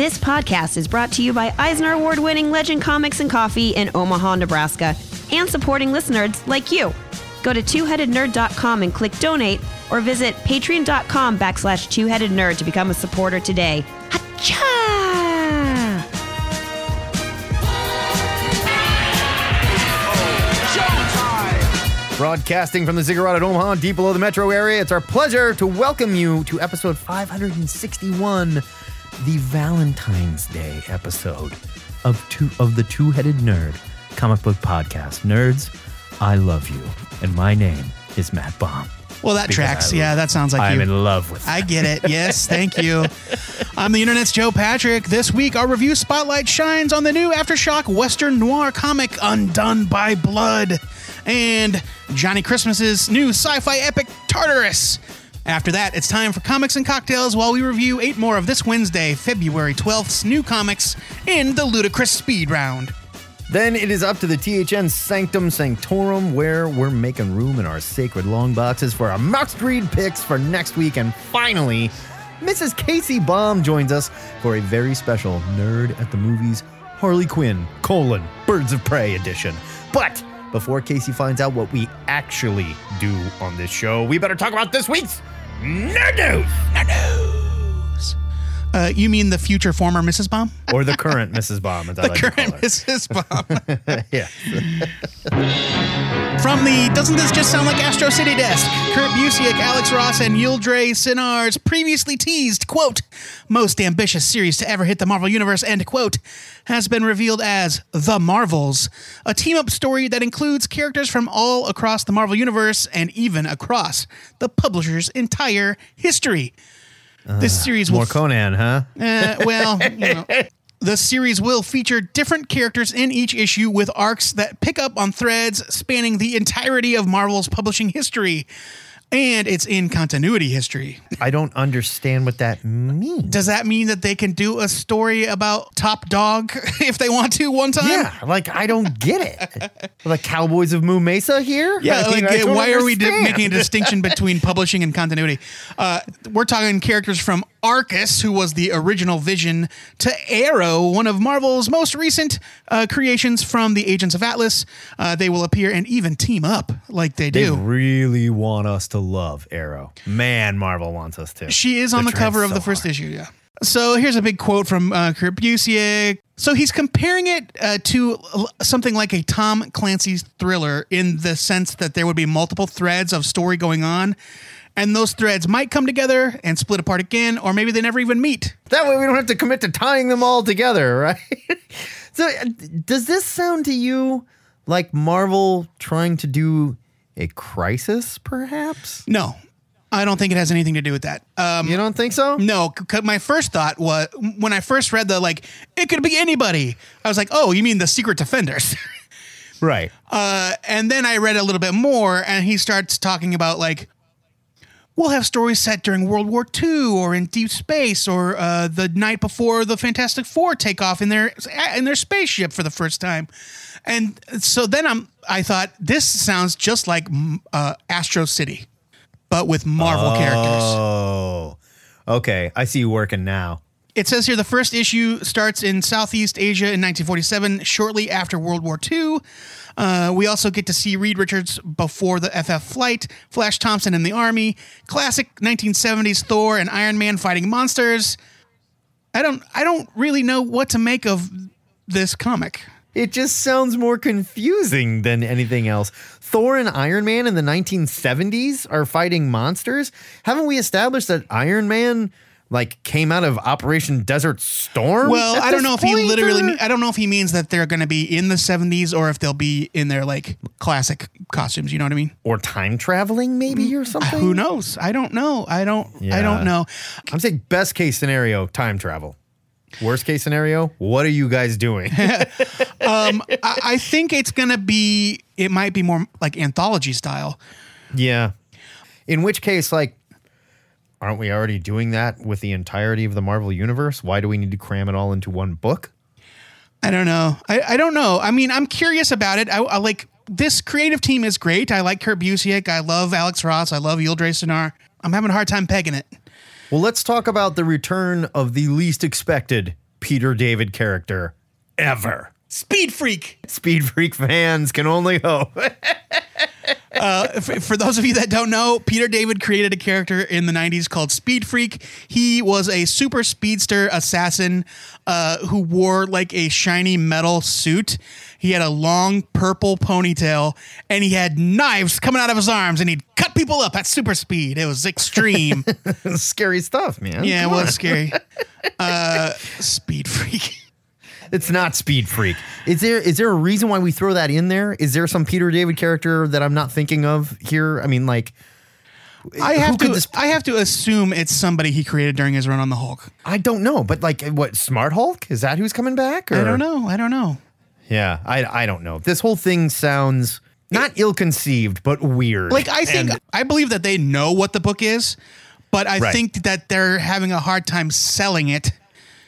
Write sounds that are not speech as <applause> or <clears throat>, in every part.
This podcast is brought to you by Eisner Award winning Legend Comics and Coffee in Omaha, Nebraska, and supporting listeners like you. Go to twoheadednerd.com and click donate, or visit patreon.com backslash twoheadednerd to become a supporter today. Hacha! Broadcasting from the Ziggurat at Omaha, deep below the metro area, it's our pleasure to welcome you to episode 561, the Valentine's Day episode of two of the Two Headed Nerd comic book podcast. Nerds, I love you, and my name is Matt Baum. Well, that tracks. I- Yeah, that sounds like I'm you. in love with. I get it. Yes, thank you. <laughs> I'm the internet's Joe Patrick. This week, our review spotlight shines on the new Aftershock Western noir comic Undone by Blood and Johnny Christmas's new sci fi epic Tartarus. After that, it's time for comics and cocktails while we review eight more of this Wednesday, February 12th's new comics in the ludicrous speed round. Then it is up to the THN Sanctum Sanctorum, where we're making room in our sacred long boxes for our must read picks for next week. And finally, Mrs. Casey Baum joins us for a very special Nerd at the Movies Harley Quinn, colon, Birds of Prey edition. But before Casey finds out what we actually do on this show, we better talk about this week's Nerd News! Uh, you mean the future former Mrs. Baum? Or the current Mrs. Baum, as I <laughs> The like to current. Mrs. <laughs> Baum. yeah. <laughs> From the Doesn't This Just Sound Like Astro City desk, Kurt Busiek, Alex Ross, and Yildiray Cinar's previously teased, quote, most ambitious series to ever hit the Marvel Universe, end quote, has been revealed as The Marvels, a team up story that includes characters from all across the Marvel Universe and even across the publisher's entire history. This series will More Conan, huh? uh, well, you know, <laughs> the series will feature different characters in each issue with arcs that pick up on threads spanning the entirety of Marvel's publishing history. And it's in continuity history. I don't understand what that means. Does that mean that they can do a story about Top Dog <laughs> if they want to one time? Yeah, like I don't get it. the Cowboys of Moo Mesa here? Yeah, I mean, like why are we di- making a distinction between publishing and continuity? Uh, we're talking characters from Aarkus, who was the original Vision, to Aero, one of Marvel's most recent uh, creations from the Agents of Atlas. Uh, they will appear and even team up like they do. They really want us to love Aero. Man, Marvel wants us to. She is on the They're cover of so the first hard. issue, yeah. So here's a big quote from uh, Kurt Busiek. So he's comparing it uh, to l- something like a Tom Clancy's thriller in the sense that there would be multiple threads of story going on, and those threads might come together and split apart again, or maybe they never even meet. That way we don't have to commit to tying them all together, <laughs> right? so, uh, does this sound to you like Marvel trying to do a crisis, perhaps? No, I don't think it has anything to do with that. Um, You don't think so? no, my first thought was when I first read the like, it could be anybody. I was like, oh, you mean the Secret Defenders? <laughs> Right. Uh, and then I read a little bit more, and he starts talking about like, we'll have stories set during World War II or in deep space or uh, the night before the Fantastic Four take off in their in their spaceship for the first time. And so then I'm I thought this sounds just like uh, Astro City, but with Marvel characters. Oh, okay. I see you working now. It says here the first issue starts in Southeast Asia in 1947, shortly after World War II. Uh, we also get to see Reed Richards before the FF flight, Flash Thompson in the army, classic 1970s Thor and Iron Man fighting monsters. I don't, I don't really know what to make of this comic. It just sounds more confusing than anything else. Thor and Iron Man in the 1970s are fighting monsters. Haven't we established that Iron Man like came out of Operation Desert Storm? Well, I don't know if he literally. or- I don't know if he means that they're going to be in the 70s or if they'll be in their like classic costumes. You know what I mean? or time traveling maybe mm, or something. Who knows? I don't know. I don't. I don't know. I'm saying best case scenario, time travel. Worst case scenario, what are you guys doing? <laughs> Um, I, I think it's gonna be. It might be more like anthology style. yeah. In which case, like, aren't we already doing that with the entirety of the Marvel universe? Why do we need to cram it all into one book? I don't know. I, I don't know. I mean, I'm curious about it. I, I like this creative team is great. I like Kurt Busiek. I love Alex Ross. I love Yildiray Cinar. I'm having a hard time pegging it. Well, let's talk about the return of the least expected Peter David character ever. Speed Freak. Speed Freak fans can only hope. <laughs> for, for those of you that don't know, Peter David created a character in the 90s called Speed Freak. He was a super speedster assassin uh, who wore like a shiny metal suit. He had a long purple ponytail and he had knives coming out of his arms and he'd cut people up at super speed. It was extreme. <laughs> Scary stuff, man. yeah, it Come on. was scary. <laughs> Uh, Speed Freak. It's not Speed Freak. Is there is there a reason why we throw that in there? Is there some Peter David character that I'm not thinking of here? I mean, like, I have to. this- I have to assume it's somebody he created during his run on the Hulk. I don't know, but like, what Smart Hulk? Is that who's coming back? I don't know. I don't know. Yeah, I I don't know. This whole thing sounds not ill-conceived, but weird. Like I think And- I believe that they know what the book is, but I Right. think that they're having a hard time selling it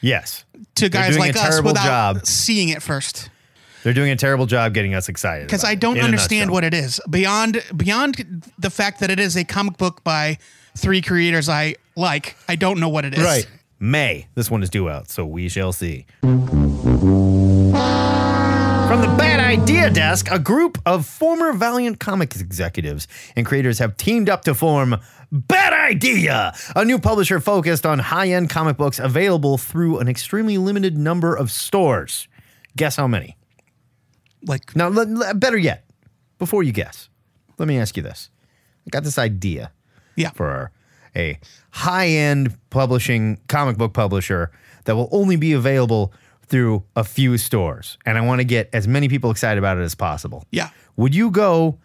yes, to guys like us without job. seeing it first. they're doing a terrible job getting us excited. Because I don't a understand what it is beyond beyond the fact that it is a comic book by three creators I like. I don't know what it is. Right. May. This one is due out, so we shall see. From the Bad Idea Desk, a group of former Valiant Comics executives and creators have teamed up to form Bad Idea, a new publisher focused on high end comic books available through an extremely limited number of stores. Guess how many? Like Now, le- le- better yet, before you guess, let me ask you this. I got this idea yeah. for a high end publishing comic book publisher that will only be available through a few stores. And I want to get as many people excited about it as possible. Yeah. Would you go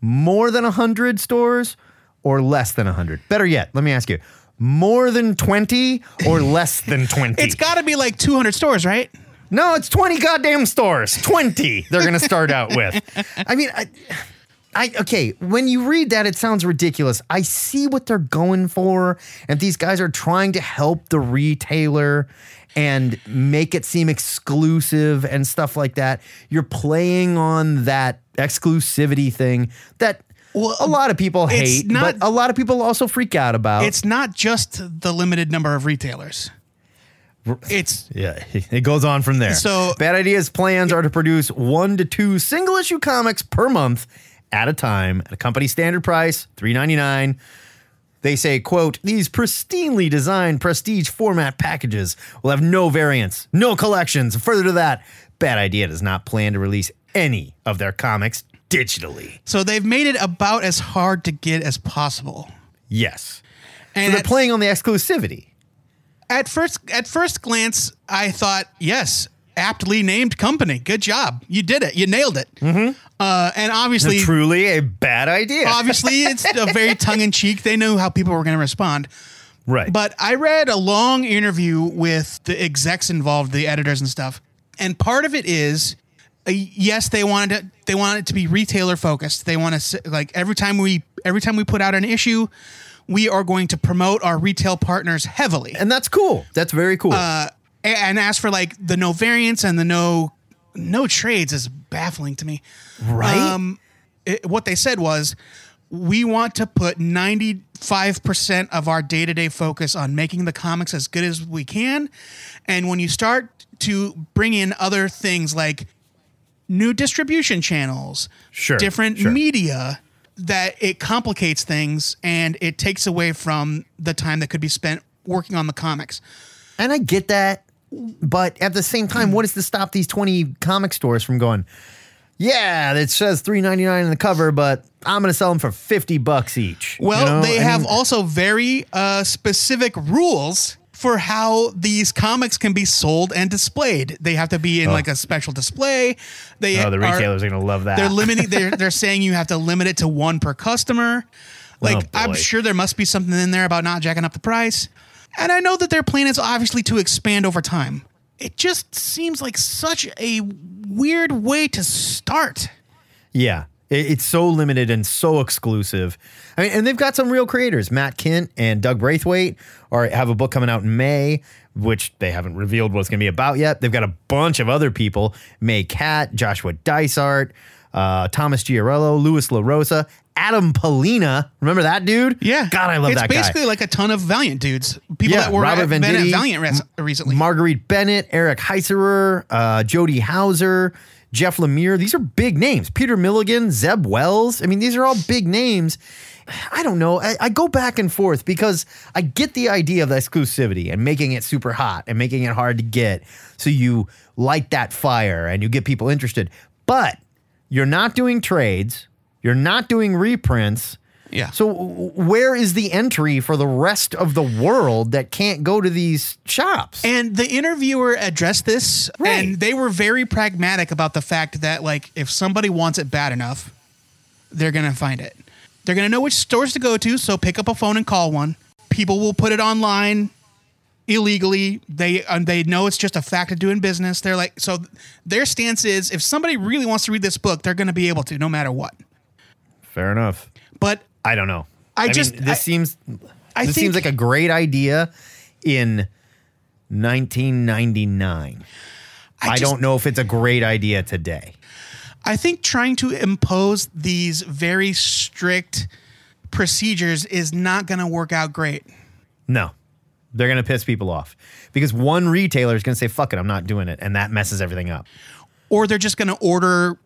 more than 100 stores or less than 100? Better yet, let me ask you more than 20 or <laughs> less than 20? It's got to be like 200 stores, right? No, it's 20 goddamn stores. 20 they're going to start out with. <laughs> I mean, I, I okay, when you read that it sounds ridiculous. I see what they're going for and these guys are trying to help the retailer and make it seem exclusive and stuff like that. You're playing on that exclusivity thing that Well, a lot of people hate, not- but a lot of people also freak out about. It's not just the limited number of retailers. It's <laughs> Yeah, <laughs> it goes on from there. So- Bad Ideas plans are to produce one to two single issue comics per month at a time at a company standard price, three ninety nine. They say, quote, these pristinely designed prestige format packages will have no variants, no collections. Further to that, Bad Idea does not plan to release any of their comics digitally. so they've made it about as hard to get as possible. Yes. And So they're at- playing on the exclusivity. at first at first glance, I thought, yes, aptly named company. Good job. You did it. You nailed it. Mm-hmm. Uh, and obviously, Truly a bad idea. obviously, it's a very <laughs> tongue in cheek. They knew how people were going to respond. right. But I read a long interview with the execs involved, the editors and stuff, and part of it is, uh, yes, they wanted to, they wanted it to be retailer focused. They want to like every time we every time we put out an issue, we are going to promote our retail partners heavily. and that's cool. That's very cool. Uh, and as for like the no variants and the no no trades is baffling to me. right? Um, it, what they said was, we want to put 95% of our day to day focus on making the comics as good as we can. And when you start to bring in other things like new distribution channels, Sure, different sure. media, that it complicates things and it takes away from the time that could be spent working on the comics. And I get that, but at the same time, what is to stop these 20 comic stores from going, yeah, it says 3.99 in the cover, but I'm going to sell them for 50 bucks each. You Well, know? they I have mean, also very uh, specific rules for how these comics can be sold and displayed. They have to be in like a special display. They Oh, the retailers are going to love that. They're limiting. They're <laughs> they're saying you have to limit it to one per customer. Like Oh, I'm sure there must be something in there about not jacking up the price. And I know that their plan is obviously to expand over time. It just seems like such a weird way to start. Yeah. It's so limited and so exclusive. I mean, and they've got some real creators. Matt Kindt and Doug Braithwaite are have a book coming out in May, which they haven't revealed what it's going to be about yet. They've got a bunch of other people: May Cat, Joshua Dysart, uh, Thomas Giorello, Lewis LaRosa, Adam Pollina. Remember that dude? Yeah. God, I love it's that guy. basically like a ton of Valiant dudes. People Yeah, that were Robert at, been at Valiant res- recently. Marguerite Bennett, Eric Heisserer, uh, Jody Houser, Jeff Lemire. These are big names. Peter Milligan, Zeb Wells. I mean, these are all big names. I don't know. I, I go back and forth because I get the idea of the exclusivity and making it super hot and making it hard to get. So you light that fire and you get people interested. But you're not doing trades. You're not doing reprints. yeah. So where is the entry for the rest of the world that can't go to these shops? And the interviewer addressed this, Right. and they were very pragmatic about the fact that, like, if somebody wants it bad enough, they're gonna find it. They're gonna know which stores to go to, so pick up a phone and call one. People will put it online illegally. They and they know it's just a fact of doing business. They're like, so their stance is, if somebody really wants to read this book, they're gonna be able to, no matter what. Fair enough. But I don't know. I mean, just- this I- seems I this think- seems like a great idea in 1999. I, just- don't know if it's a great idea today. I think trying to impose these very strict procedures is not going to work out great. No. They're going to piss people off because one retailer is going to say, fuck it, I'm not doing it. And that messes everything up. Or they're just going to order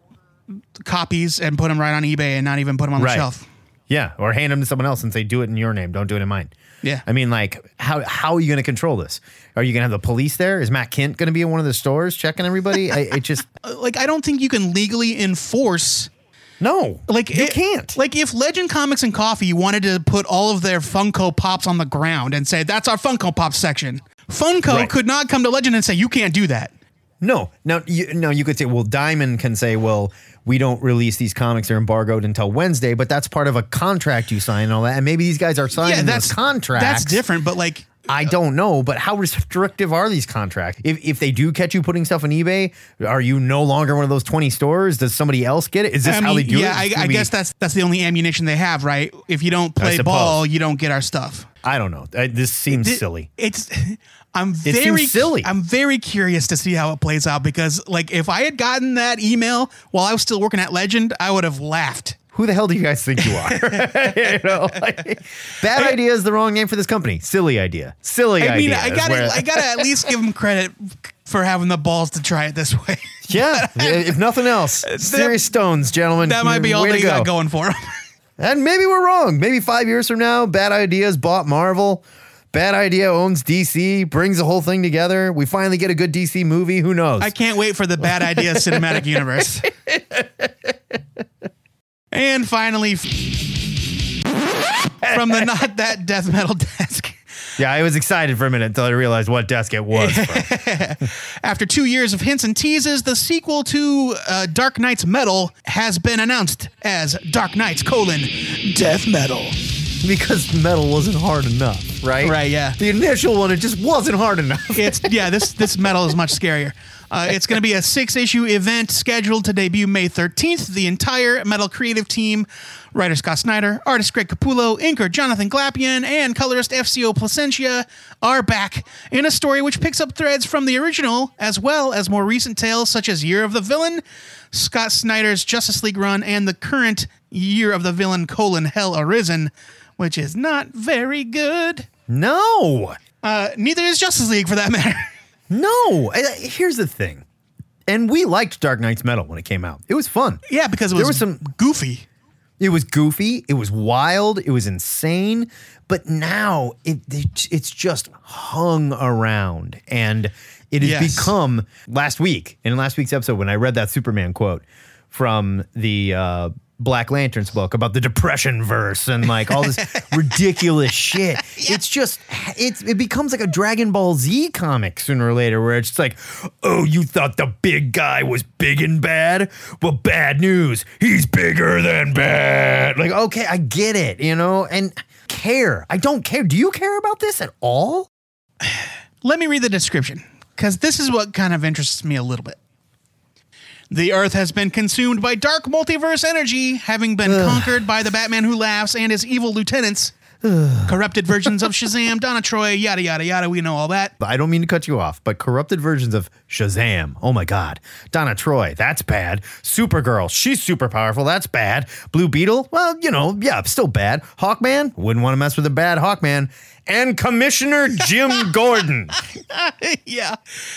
copies and put them right on eBay and not even put them on the shelf. Yeah. Or hand them to someone else and say, do it in your name. Don't do it in mine. Yeah. I mean, like, how, how are you going to control this? Are you going to have the police there? Is Matt Kindt going to be in one of the stores checking everybody? I, it just, <laughs> uh, Like, I don't think you can legally enforce. no. Like you it- can't. Like if Legend Comics and Coffee wanted to put all of their Funko Pops on the ground and say that's our Funko Pop section, Funko Right. could not come to Legend and say you can't do that. No, Now, you, no. You could say, well, Diamond can say, well, we don't release these comics; they're embargoed until Wednesday. But that's part of a contract you sign and all that. And maybe these guys are signing yeah, that's those contracts. That's different, but like I don't know, but how restrictive are these contracts? If, if they do catch you putting stuff on eBay, are you no longer one of those twenty stores? Does somebody else get it? Is this I how they do yeah, it? It's I, I guess that's that's the only ammunition they have, right? If you don't play ball, you don't get our stuff. I don't know. I, this seems It- silly. It's <laughs> I'm very silly. I'm very curious to see how it plays out because like if I had gotten that email while I was still working at Legend, I would have laughed. Who the hell do you guys think you are? <laughs> you know, like, bad idea is the wrong name for this company. Silly idea. Silly I mean, idea. I gotta where- I gotta at least give them credit for having the balls to try it this way. <laughs> Yeah, if nothing else, serious stones, gentlemen. that might be all they go. got going for them. And maybe we're wrong. Maybe five years from now, Bad Ideas bought Marvel. Bad Idea owns DC, brings the whole thing together. We finally get a good DC movie. Who knows? I can't wait for the bad idea <laughs> cinematic universe. And finally, from the not that death metal <laughs> desk. yeah, I was excited for a minute until I realized what desk it was. <laughs> After two years of hints and teases, the sequel to uh, Dark Nights Metal has been announced as Dark Nights colon Death Metal. because metal wasn't hard enough, right? Right, yeah. The initial one, it just wasn't hard enough. It's yeah, this this metal is much scarier. Uh, it's going to be a six issue event scheduled to debut May 13th. The entire metal creative team, writer Scott Snyder, artist Greg Capullo, inker Jonathan Glapion, and colorist FCO Plascencia are back in a story which picks up threads from the original as well as more recent tales such as Year of the Villain, Scott Snyder's Justice League run, and the current Year of the Villain colon Hell Arisen, which is not very good. No, Uh, neither is Justice League for that <laughs> matter. No. Here's the thing. And we liked Dark Nights Metal when it came out. It was fun. Yeah, because it was, There was some- goofy. It was goofy. It was wild. It was insane. But now it, it it's just hung around, and it has Yes. become last week in last week's episode when I read that Superman quote from the uh, Black Lanterns book about the depression verse and like all this <laughs> ridiculous shit. It's just it's it becomes like a Dragon Ball Z comic sooner or later where it's just like, oh, you thought the big guy was big and bad? Well, bad news. He's bigger than bad. Like, okay, I get it, you know, and care. I don't care. Do you care about this at all? <sighs> Let me read the description because this is what kind of interests me a little bit. The Earth has been consumed by dark multiverse energy, having been conquered by the Batman Who Laughs and his evil lieutenants. corrupted <laughs> versions of Shazam, Donna Troy, yada yada yada. We know all that. I don't mean to cut you off, but corrupted versions of Shazam. Oh my God. Donna Troy, that's bad. Supergirl, she's super powerful. That's bad. Blue Beetle, well, you know, yeah, still bad. Hawkman, wouldn't want to mess with a bad Hawkman. And Commissioner Jim <laughs> Gordon. <laughs> yeah,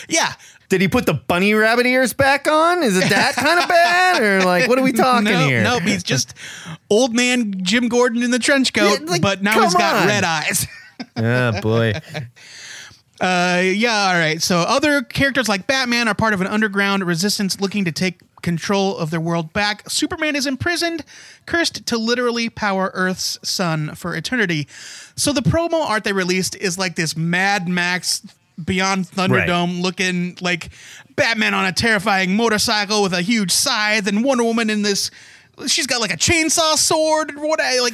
yeah. Did he put the bunny rabbit ears back on? Is it that kind of bad? Or like, what are we <laughs> talking no, here? Nope, he's just old man Jim Gordon in the trench coat, Yeah, like, but now he's got on. red eyes. <laughs> Oh boy. <laughs> Uh, yeah, all right. So other characters like Batman are part of an underground resistance looking to take control of their world back. Superman is imprisoned, cursed to literally power Earth's sun for eternity. So the promo art they released is like this Mad Max Beyond Thunderdome looking like Batman on a terrifying motorcycle with a huge scythe and Wonder Woman in this she's got like a chainsaw sword or what like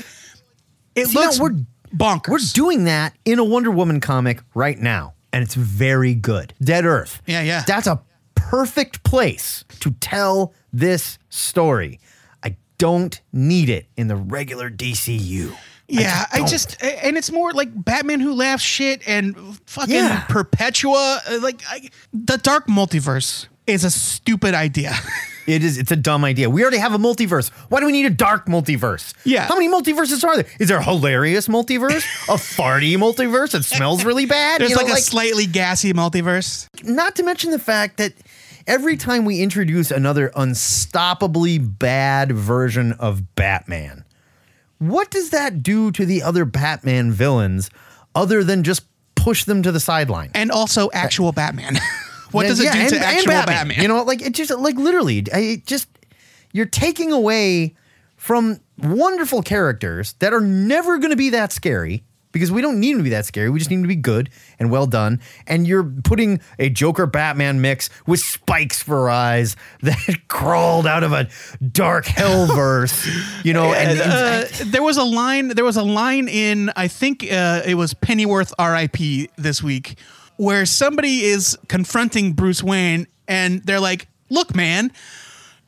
it See, now looks we're- bonkers. We're doing that in a Wonder Woman comic right now, and it's very good. Dead Earth. Yeah, yeah. That's a perfect place to tell this story. I don't need it in the regular DCU. Yeah, I don't. just, and it's more like Batman Who Laughs shit and fucking Yeah. Perpetua. uh, Like I, the Dark Multiverse is a stupid idea. <laughs> It is. It's a dumb idea. We already have a multiverse. Why do we need a dark multiverse? Yeah. How many multiverses are there? Is there a hilarious multiverse? <laughs> a farty multiverse that smells really bad? There's You know, like, a slightly gassy multiverse. not to mention the fact that every time we introduce another unstoppably bad version of Batman, what does that do to the other Batman villains other than just push them to the sideline? And also actual Batman. <laughs> what does it Yeah, do and- to actual Batman? You know, like it just like literally, it just you're taking away from wonderful characters that are never going to be that scary because we don't need them to be that scary. We just need them to be good and well done. And you're putting a Joker Batman mix with spikes for eyes <laughs> that crawled out of a dark hellverse, <laughs> you know, and, Uh, there was a line. There was a line in I think uh, it was Pennyworth R.I.P. this week, where somebody is confronting Bruce Wayne, and they're like, "Look, man."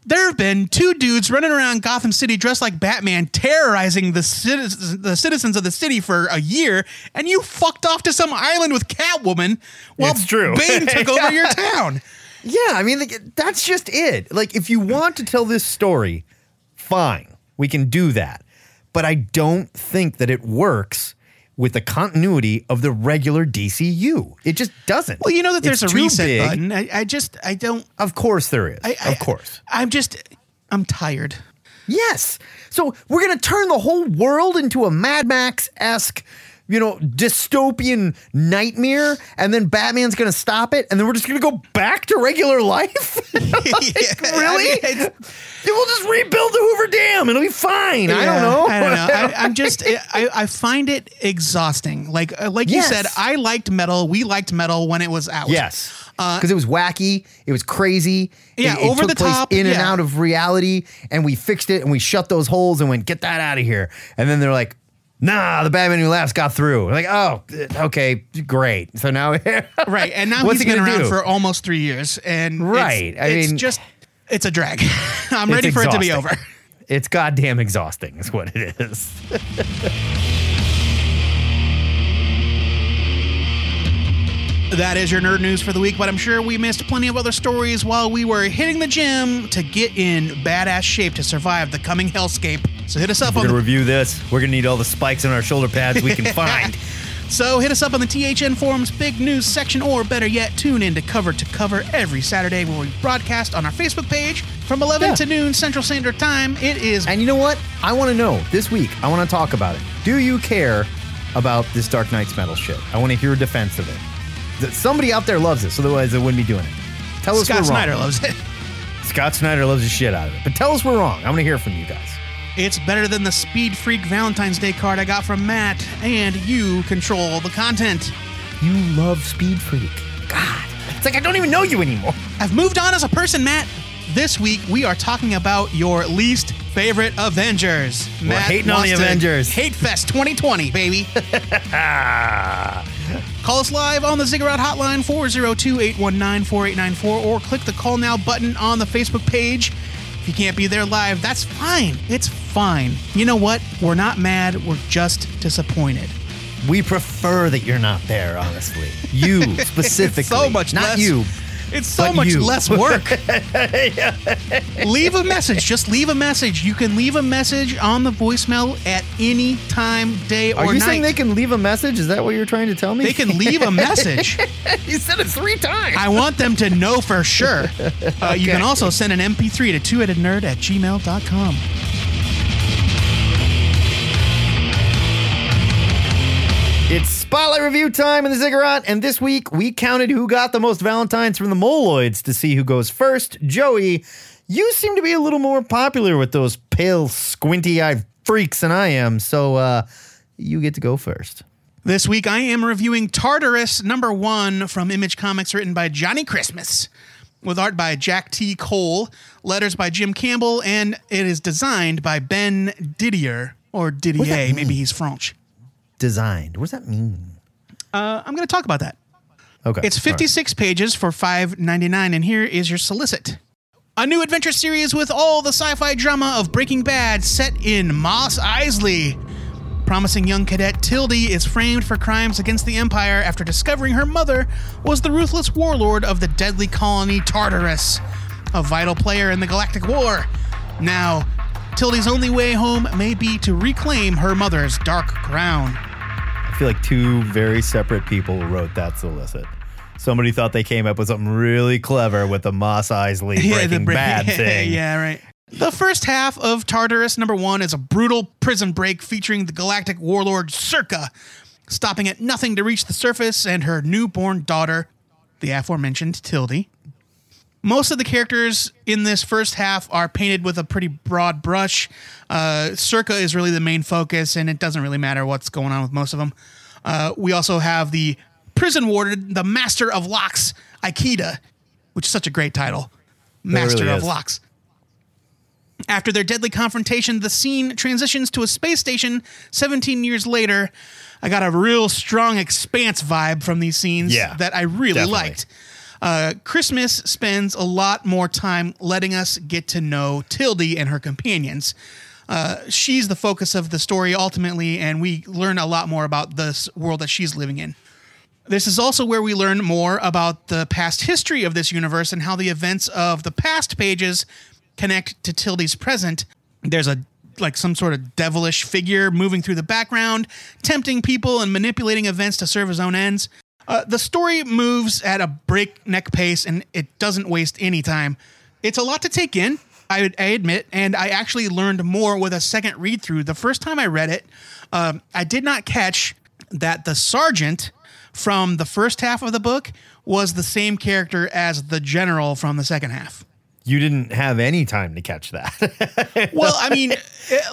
There have been two dudes running around Gotham City dressed like Batman, terrorizing the citizens, the citizens of the city for a year, and you fucked off to some island with Catwoman while It's true. Bane <laughs> took over your town. Yeah, I mean, like, that's just it. Like, if you want to tell this story, fine, we can do that. But I don't think that it works with the continuity of the regular DCU. It just doesn't. Well, you know that there's It's a reset big. button. I, I just, I don't. Of course there is. I, I, of course. I'm just, I'm tired. Yes. So we're to turn the whole world into a Mad Max esque, you know, dystopian nightmare, and then Batman's going to stop it, and then we're just going to go back to regular life? <laughs> Yeah, really? I mean, we'll just rebuild the Hoover Dam. It'll be fine. I don't know. I don't know. I, <laughs> I'm just. I, I find it exhausting. Like uh, like you said, I liked metal. We liked metal when it was out. yes. Because it was wacky, it was crazy. Uh, Yeah, it, it over the top, in and out of reality, and we fixed it and we shut those holes and went, get that out of here. And then they're like, nah, the Batman Who Laughs got through. Like, oh, okay, great. So now, <laughs> Right. And now What's he's he been around do? for almost three years, and it's- Right, I it's mean- just it's a drag. <laughs> I'm ready for it to be over. <laughs> It's goddamn exhausting, is what it is. That is your nerd news for the week, but I'm sure we missed plenty of other stories while we were hitting the gym to get in badass shape to survive the coming hellscape. So hit us up We're on gonna review this. We're gonna need all the spikes on our shoulder pads we can <laughs> find. So hit us up on the THN Forums Big News section, or better yet, tune in to Cover to Cover every Saturday where we broadcast on our Facebook page from 11 Yeah. to noon Central Standard Time. It is And you know what? I want to know this week. I want to talk about it. Do you care about this Dark Nights metal shit? I want to hear a defense of it. That somebody out there loves this, otherwise they wouldn't be doing it. Tell us Scott we're Snyder wrong. loves it. Scott Snyder loves the shit out of it. But tell us we're wrong. I want to hear from you guys. It's better than the Speed Freak Valentine's Day card I got from Matt, and you control the content. You love Speed Freak. God, it's like I don't even know you anymore. I've moved on as a person, Matt. This week we are talking about your least favorite Avengers. We're Matt hating on the Avengers. Hate Fest 2020, baby. <laughs> Call us live on the Ziggurat hotline 402-819-4894 or click the call now button on the Facebook page. If you can't be there live, that's fine. It's fine. You know what? We're not mad. We're just disappointed. We prefer that you're not there, honestly. You <laughs> specifically. so much not less- you. It's so But much you. less work. <laughs> leave a message. Just leave a message. You can leave a message on the voicemail at any time, day or night. Are you night. saying they can leave a message? Is that what you're trying to tell me? They can leave a message. <laughs> you said it three times. I want them to know for sure. <laughs> Uh, You can also send an MP3 to twoheadednerd at gmail.com. Spotlight Review time in the Ziggurat, and this week we counted who got the most Valentines from the Moloids to see who goes first. Joey, you seem to be a little more popular with those pale, squinty eyed freaks than I am, so uh, you get to go first. This week I am reviewing Tartarus number one from Image Comics, written by Johnny Christmas, with art by Jack T. Cole, letters by Jim Campbell, and it is designed by Ben Didier, or Didier, maybe he's French. Designed. What does that mean? Uh, I'm going to talk about that. Okay. It's 56 pages for $5.99, and here is your solicit. A new adventure series with all the sci fi drama of Breaking Bad set in Mos Eisley. Promising young cadet Tildy is framed for crimes against the Empire after discovering her mother was the ruthless warlord of the deadly colony Tartarus, a vital player in the Galactic War. Now, Tildy's only way home may be to reclaim her mother's dark crown. I feel like two very separate people wrote that solicit. Somebody thought they came up with something really clever with the Mos Eisley <laughs> Breaking the break- Bad <laughs> thing. yeah, right. The first half of Tartarus number one is a brutal prison break featuring the galactic warlord Circa, stopping at nothing to reach the surface and her newborn daughter, the aforementioned Tildy. Most of the characters in this first half are painted with a pretty broad brush. Uh, Circa is really the main focus, and it doesn't really matter what's going on with most of them. Uh, we also have the prison warden, the Master of Locks, Aikida, which is such a great title. Master really of is. Locks. After their deadly confrontation, the scene transitions to a space station 17 years later. I got a real strong expanse vibe from these scenes Yeah, that I really definitely. liked. Uh, Christmas spends a lot more time letting us get to know Tildy and her companions. Uh, she's the focus of the story ultimately, and we learn a lot more about this world that she's living in. This is also where we learn more about the past history of this universe and how the events of the past pages connect to Tildy's present. There's a like some sort of devilish figure moving through the background, tempting people and manipulating events to serve his own ends. Uh, the story moves at a breakneck pace and it doesn't waste any time. It's a lot to take in, I, I admit, and I actually learned more with a second read through. The first time I read it, um, I did not catch that the sergeant from the first half of the book was the same character as the general from the second half. You didn't have any time to catch that. <laughs> Well, I mean,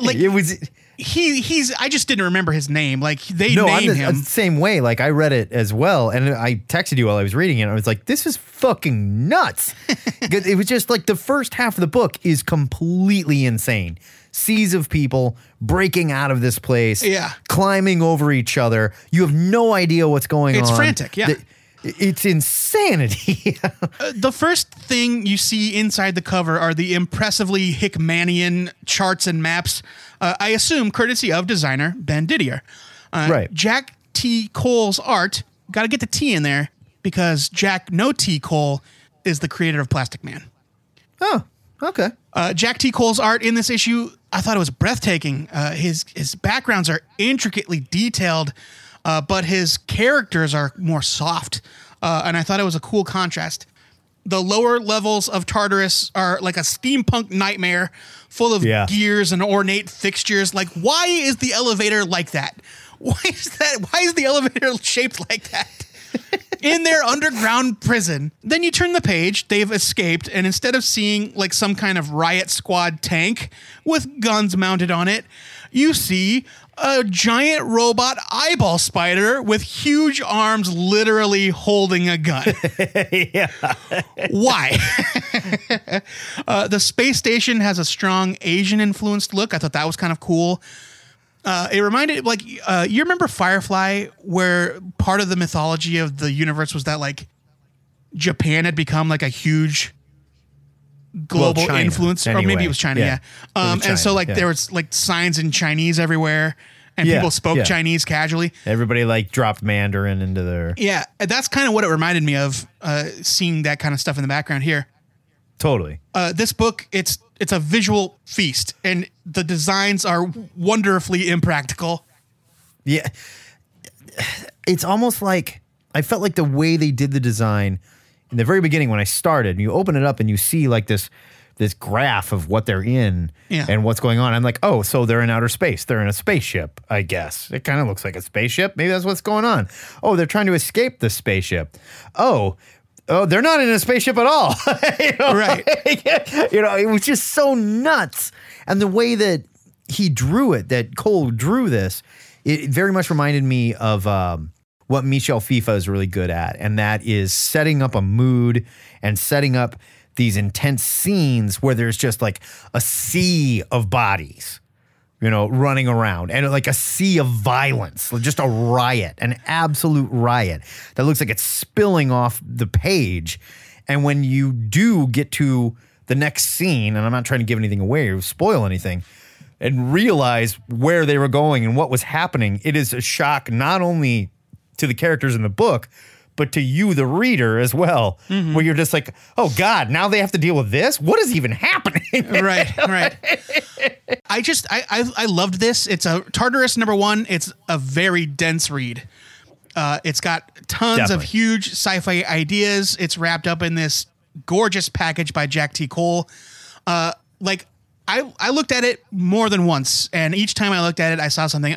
like it was he he's I just didn't remember his name. Like they no, I'm name the, him. the same way. Like I read it as well, and I texted you while I was reading it. I was like, "This is fucking nuts." <laughs> it was just like the first half of the book is completely insane. Seas of people breaking out of this place, Yeah. climbing over each other. You have no idea what's going It's on. It's frantic, yeah. The- it's insanity. <laughs> the first thing you see inside the cover are the impressively Hickmanian charts and maps. Uh, I assume courtesy of designer Ben Didier. Uh, Right. Jack T. Cole's art. Got to get the T in there because Jack No T. Cole is the creator of Plastic Man. oh, okay. Uh, Jack T. Cole's art in this issue, I thought it was breathtaking. Uh, his his backgrounds are intricately detailed, uh, but his characters are more soft, uh, and I thought it was a cool contrast. The lower levels of Tartarus are like a steampunk nightmare, full of Yeah. gears and ornate fixtures. Like, why is the elevator like that? <laughs> Why is that? Why is the elevator <laughs> shaped like that? <laughs> in their underground prison. Then you turn the page, they've escaped, and instead of seeing like some kind of riot squad tank with guns mounted on it, you see a giant robot eyeball spider with huge arms literally holding a gun. <laughs> Why? <laughs> uh, the space station has a strong Asian influenced look. I thought that was kind of cool. Uh, it reminded like uh, you remember Firefly, where part of the mythology of the universe was that like Japan had become like a huge global China, influence, or maybe it was China. Yeah. Yeah, It was um, and so like yeah. there was like signs in Chinese everywhere, and Yeah, people spoke. Chinese casually. Everybody like dropped Mandarin into their Yeah, that's kind of what it reminded me of, uh, seeing that kind of stuff in the background here. totally. Uh, this book, it's it's a visual feast, and the designs are wonderfully impractical. Yeah. It's almost like I felt like the way they did the design in the very beginning when I started, and you open it up and you see like this this graph of what they're in Yeah. and what's going on. I'm like, oh, so they're in outer space. They're in a spaceship, I guess. It kind of looks like a spaceship. Maybe that's what's going on. Oh, they're trying to escape the spaceship. Oh, oh, they're not in a spaceship at all. <laughs> you know? Right. <laughs> you know, it was just so nuts. And the way that he drew it, that Cole drew this, it very much reminded me of um, what Michel Fiffe is really good at, and that is setting up a mood and setting up these intense scenes where there's just like a sea of bodies you know, running around and like a sea of violence, just a riot, an absolute riot that looks like it's spilling off the page. And when you do get to the next scene, and I'm not trying to give anything away or spoil anything, and realize where they were going and what was happening, it is a shock not only to the characters in the book, but to you, the reader, as well, where you're just like, oh God, now they have to deal with this? What is even happening? <laughs> right, <laughs> right. I just I, I I loved this. It's a Tartarus number one. It's a very dense read. Uh, it's got tons of huge sci-fi ideas. It's wrapped up in this gorgeous package by Jack T. Cole. Uh, like I I looked at it more than once, and each time I looked at it, I saw something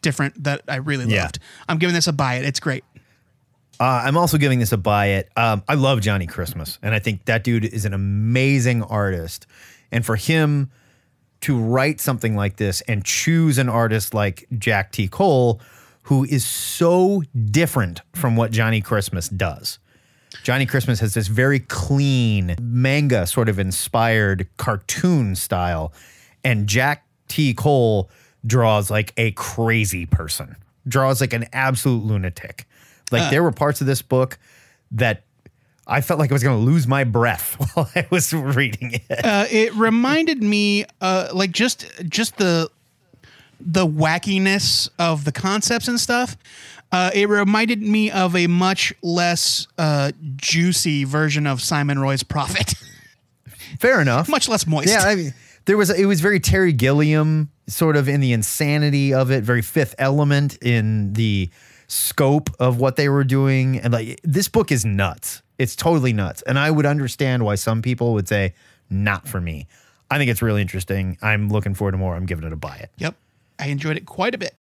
different that I really Yeah. loved. I'm giving this a buy it. It's great. Uh, I'm also giving this a buy it. Um, I love Johnny Christmas, and I think that dude is an amazing artist. And for him to write something like this and choose an artist like Jack T. Cole, who is so different from what Johnny Christmas does. Johnny Christmas has this very clean manga sort of inspired cartoon style, and Jack T. Cole draws like a crazy person, draws like an absolute lunatic. Like there were parts of this book that I felt like I was going to lose my breath <laughs> while I was reading it. uh, it reminded me uh like just just the the wackiness of the concepts and stuff uh it reminded me of a much less uh juicy version of simon roy's prophet <laughs> Fair enough. much less moist Yeah, I mean, there was it was very Terry Gilliam sort of in the insanity of it, very Fifth Element in the scope of what they were doing, and like this book is nuts. It's totally nuts, and I would understand why some people would say not for me. I think it's really interesting. I'm looking forward to more. I'm giving it a buy it. yep i enjoyed it quite a bit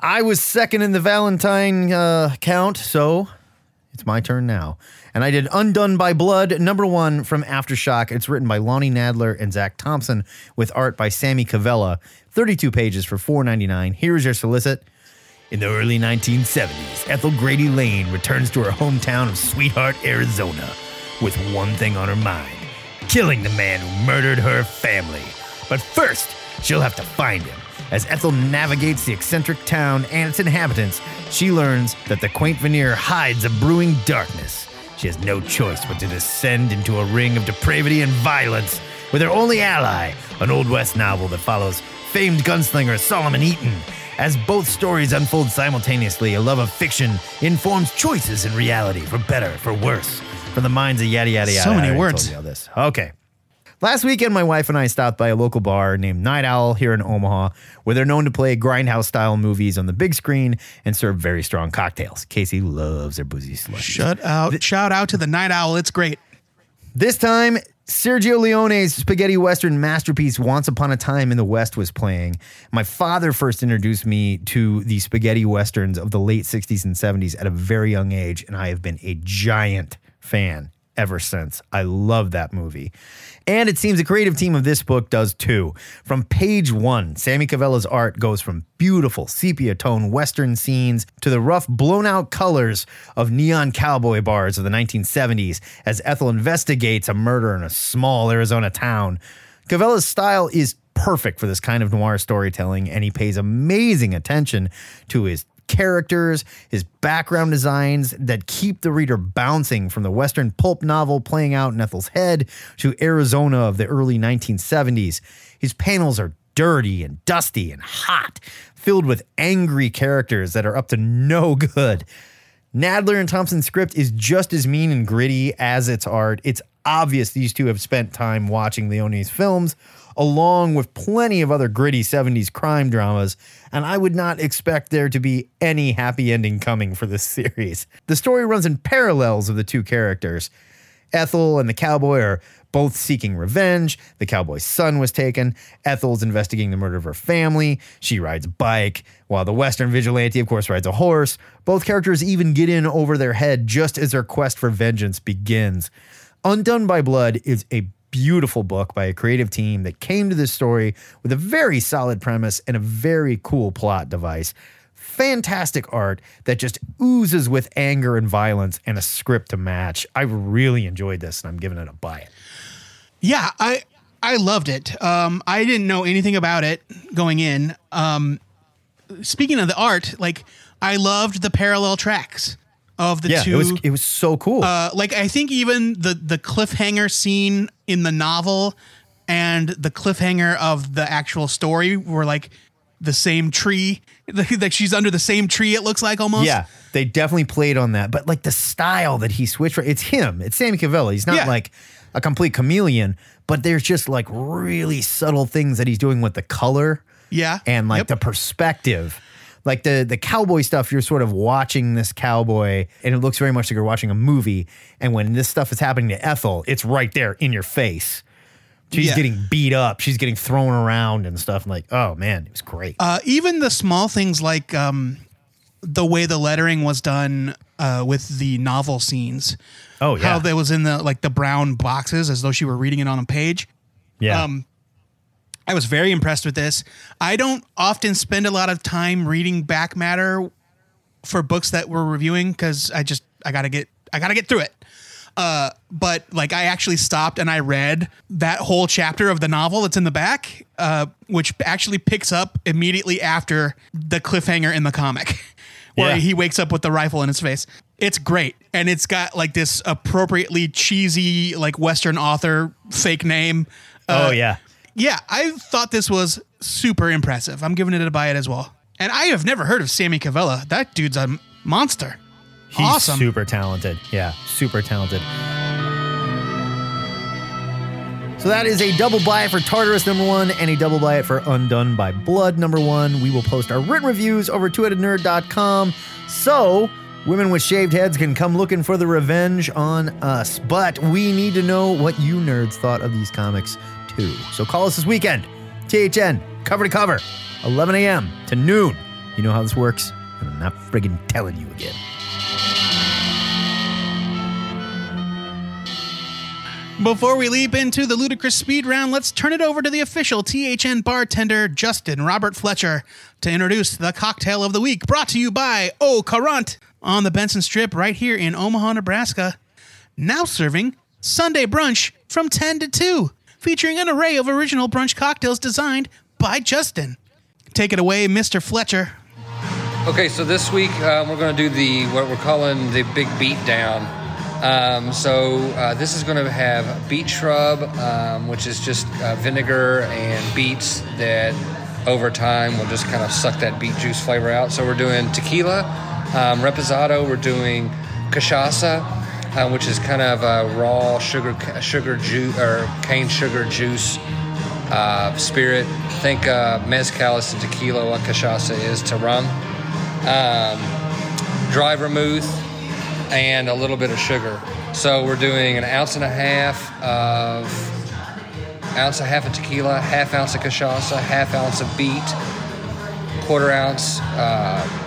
I was second in the Valentine uh, count, so it's my turn now. And I did Undone by Blood, number one from Aftershock. It's written by Lonnie Nadler and Zach Thompson with art by Sami Kivelä. 32 pages for $4.99. Here's your solicit. In the early 1970s, Ethel Grady Lane returns to her hometown of Sweetheart, Arizona, with one thing on her mind killing the man who murdered her family. But first, she'll have to find him. As Ethel navigates the eccentric town and its inhabitants, she learns that the quaint veneer hides a brewing darkness. She has no choice but to descend into a ring of depravity and violence with her only ally, an Old West novel that follows famed gunslinger Solomon Eaton. As both stories unfold simultaneously, a love of fiction informs choices in reality, for better, for worse. From the minds of yada yada yada. So many words. all this. Okay. Last weekend, my wife and I stopped by a local bar named Night Owl here in Omaha, where they're known to play grindhouse style movies on the big screen and serve very strong cocktails. Casey loves their boozy slush. shut out shout out to the night owl it's great This time, Sergio Leone's spaghetti western masterpiece Once Upon a Time in the West was playing. My father first introduced me to the spaghetti westerns of the late 60s and 70s at a very young age, and I have been a giant fan ever since. I love that movie. And it seems the creative team of this book does too. From page one, Sami Kivelä's art goes from beautiful sepia tone western scenes to the rough, blown out colors of neon cowboy bars of the 1970s as Ethel investigates a murder in a small Arizona town. Kivelä's style is perfect for this kind of noir storytelling, and he pays amazing attention to his characters, his background designs that keep the reader bouncing from the Western pulp novel playing out in Ethel's head to Arizona of the early 1970s. His panels are dirty and dusty and hot, filled with angry characters that are up to no good. Nadler and Thompson's script is just as mean and gritty as its art. It's obvious these two have spent time watching Leone's films, along with plenty of other gritty 70s crime dramas, and I would not expect there to be any happy ending coming for this <laughs> series. The story runs in parallels of the two characters. Ethel and the cowboy are both seeking revenge. The cowboy's son was taken. Ethel's investigating the murder of her family. She rides a bike, while the Western vigilante, of course, rides a horse. Both characters even get in over their head just as their quest for vengeance begins. Undone by Blood is a beautiful book by a creative team that came to this story with a very solid premise and a very cool plot device. Fantastic art that just oozes with anger and violence and a script to match. I really enjoyed this and I'm giving it a buy it. Yeah, I I loved it. Um, I didn't know anything about it going in. Um, speaking of the art, like I loved the parallel tracks of the Yeah, two. it was it was so cool. uh, like I think even the the cliffhanger scene in the novel and the cliffhanger of the actual story were like the same tree. <laughs> Like she's under the same tree. It looks like almost. Yeah, they definitely played on that. But like the style that he switched for, it's him. It's Sami Kivelä. He's not Yeah. like a complete chameleon, but there's just like really subtle things that he's doing with the color Yeah. and like Yep. the perspective. Like the the cowboy stuff, you're sort of watching this cowboy, and it looks very much like you're watching a movie. And when this stuff is happening to Ethel, it's right there in your face. She's Yeah. getting beat up. She's getting thrown around and stuff. I'm like, oh man, it was great. Uh, even the small things like um, the way the lettering was done uh, with the novel scenes. oh yeah, How that was in the like the brown boxes as though she were reading it on a page. yeah. um, I was very impressed with this. I don't often spend a lot of time reading back matter for books that we're reviewing because I just I gotta get I gotta get through it. Uh, but like I actually stopped and I read that whole chapter of the novel that's in the back, uh, which actually picks up immediately after the cliffhanger in the comic, <laughs> where Yeah. he wakes up with the rifle in his face. It's great, and it's got like this appropriately cheesy like Western author fake name. Uh, oh yeah. Yeah, I thought this was super impressive. I'm giving it a buy it as well. And I have never heard of Sami Kivelä. That dude's a monster. He's awesome. super talented. Yeah, super talented. So that is a double buy it for Tartarus number one and a double buy it for Undone by Blood number one. We will post our written reviews over two-headednerd.com. So women with shaved heads can come looking for the revenge on us. But we need to know what you nerds thought of these comics too. So call us this weekend. THN, cover to cover, 11 a.m. to noon. You know how this works, and I'm not friggin' telling you again. Before we leap into the ludicrous speed round, let's turn it over to the official THN bartender, Justin Robert Fletcher, to introduce the cocktail of the week, brought to you by Au Courant on the Benson Strip right here in Omaha, Nebraska. Now serving Sunday brunch from 10 to 2, featuring an array of original brunch cocktails designed by Justin. Take it away, Mr. Fletcher. Okay, so this week um, we're going to do the what we're calling the big beat down. Um, so uh, this is going to have beet shrub, um, which is just uh, vinegar and beets that over time will just kind of suck that beet juice flavor out. So we're doing tequila, um, reposado. We're doing cachaça, uh, which is kind of a raw sugar sugar juice or cane sugar juice uh, spirit. Think uh, mezcal is to tequila what cachaça is to rum. Um, dry vermouth and a little bit of sugar. So we're doing an ounce and a half of ounce and a half of tequila, half ounce of cachaça, half ounce of beet, quarter ounce uh,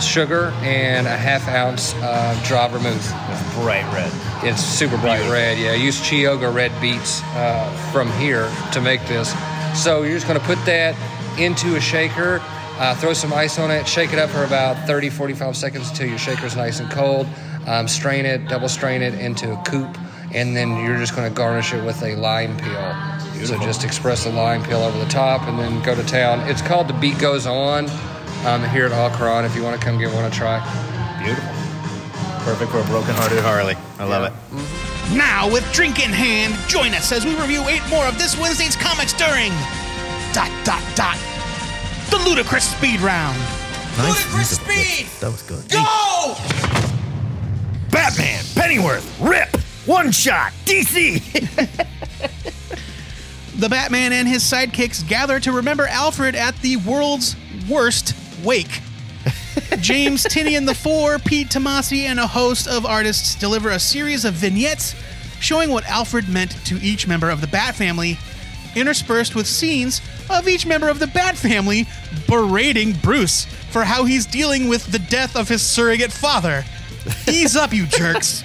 sugar, and a half ounce of dry vermouth. Bright red. It's super bright red. Yeah, I use Chioggia red beets uh, from here to make this. So you're just going to put that into a shaker, uh, throw some ice on it, shake it up for about 30, 45 seconds until your shaker's nice and cold. Um, strain it, double strain it into a coupe, and then you're just going to garnish it with a lime peel. So just express the lime peel over the top and then go to town. It's called The Beat Goes On. Um, here at Au Courant if you want to come give one a try. Beautiful. Perfect for a broken-hearted Harley. I love it. Now, with drink in hand, join us as we review eight more of this Wednesday's comics during dot dot dot the ludicrous speed round. Nice Ludicrous use of it. speed! That was good. Go! Batman, Pennyworth, Rip, One Shot, DC. <laughs> The Batman and his sidekicks gather to remember Alfred at the world's worst wake. James Tynion the Four, Pete Tomasi, and a host of artists deliver a series of vignettes showing what Alfred meant to each member of the Bat family, interspersed with scenes of each member of the Bat family berating Bruce for how he's dealing with the death of his surrogate father. Ease up, you jerks.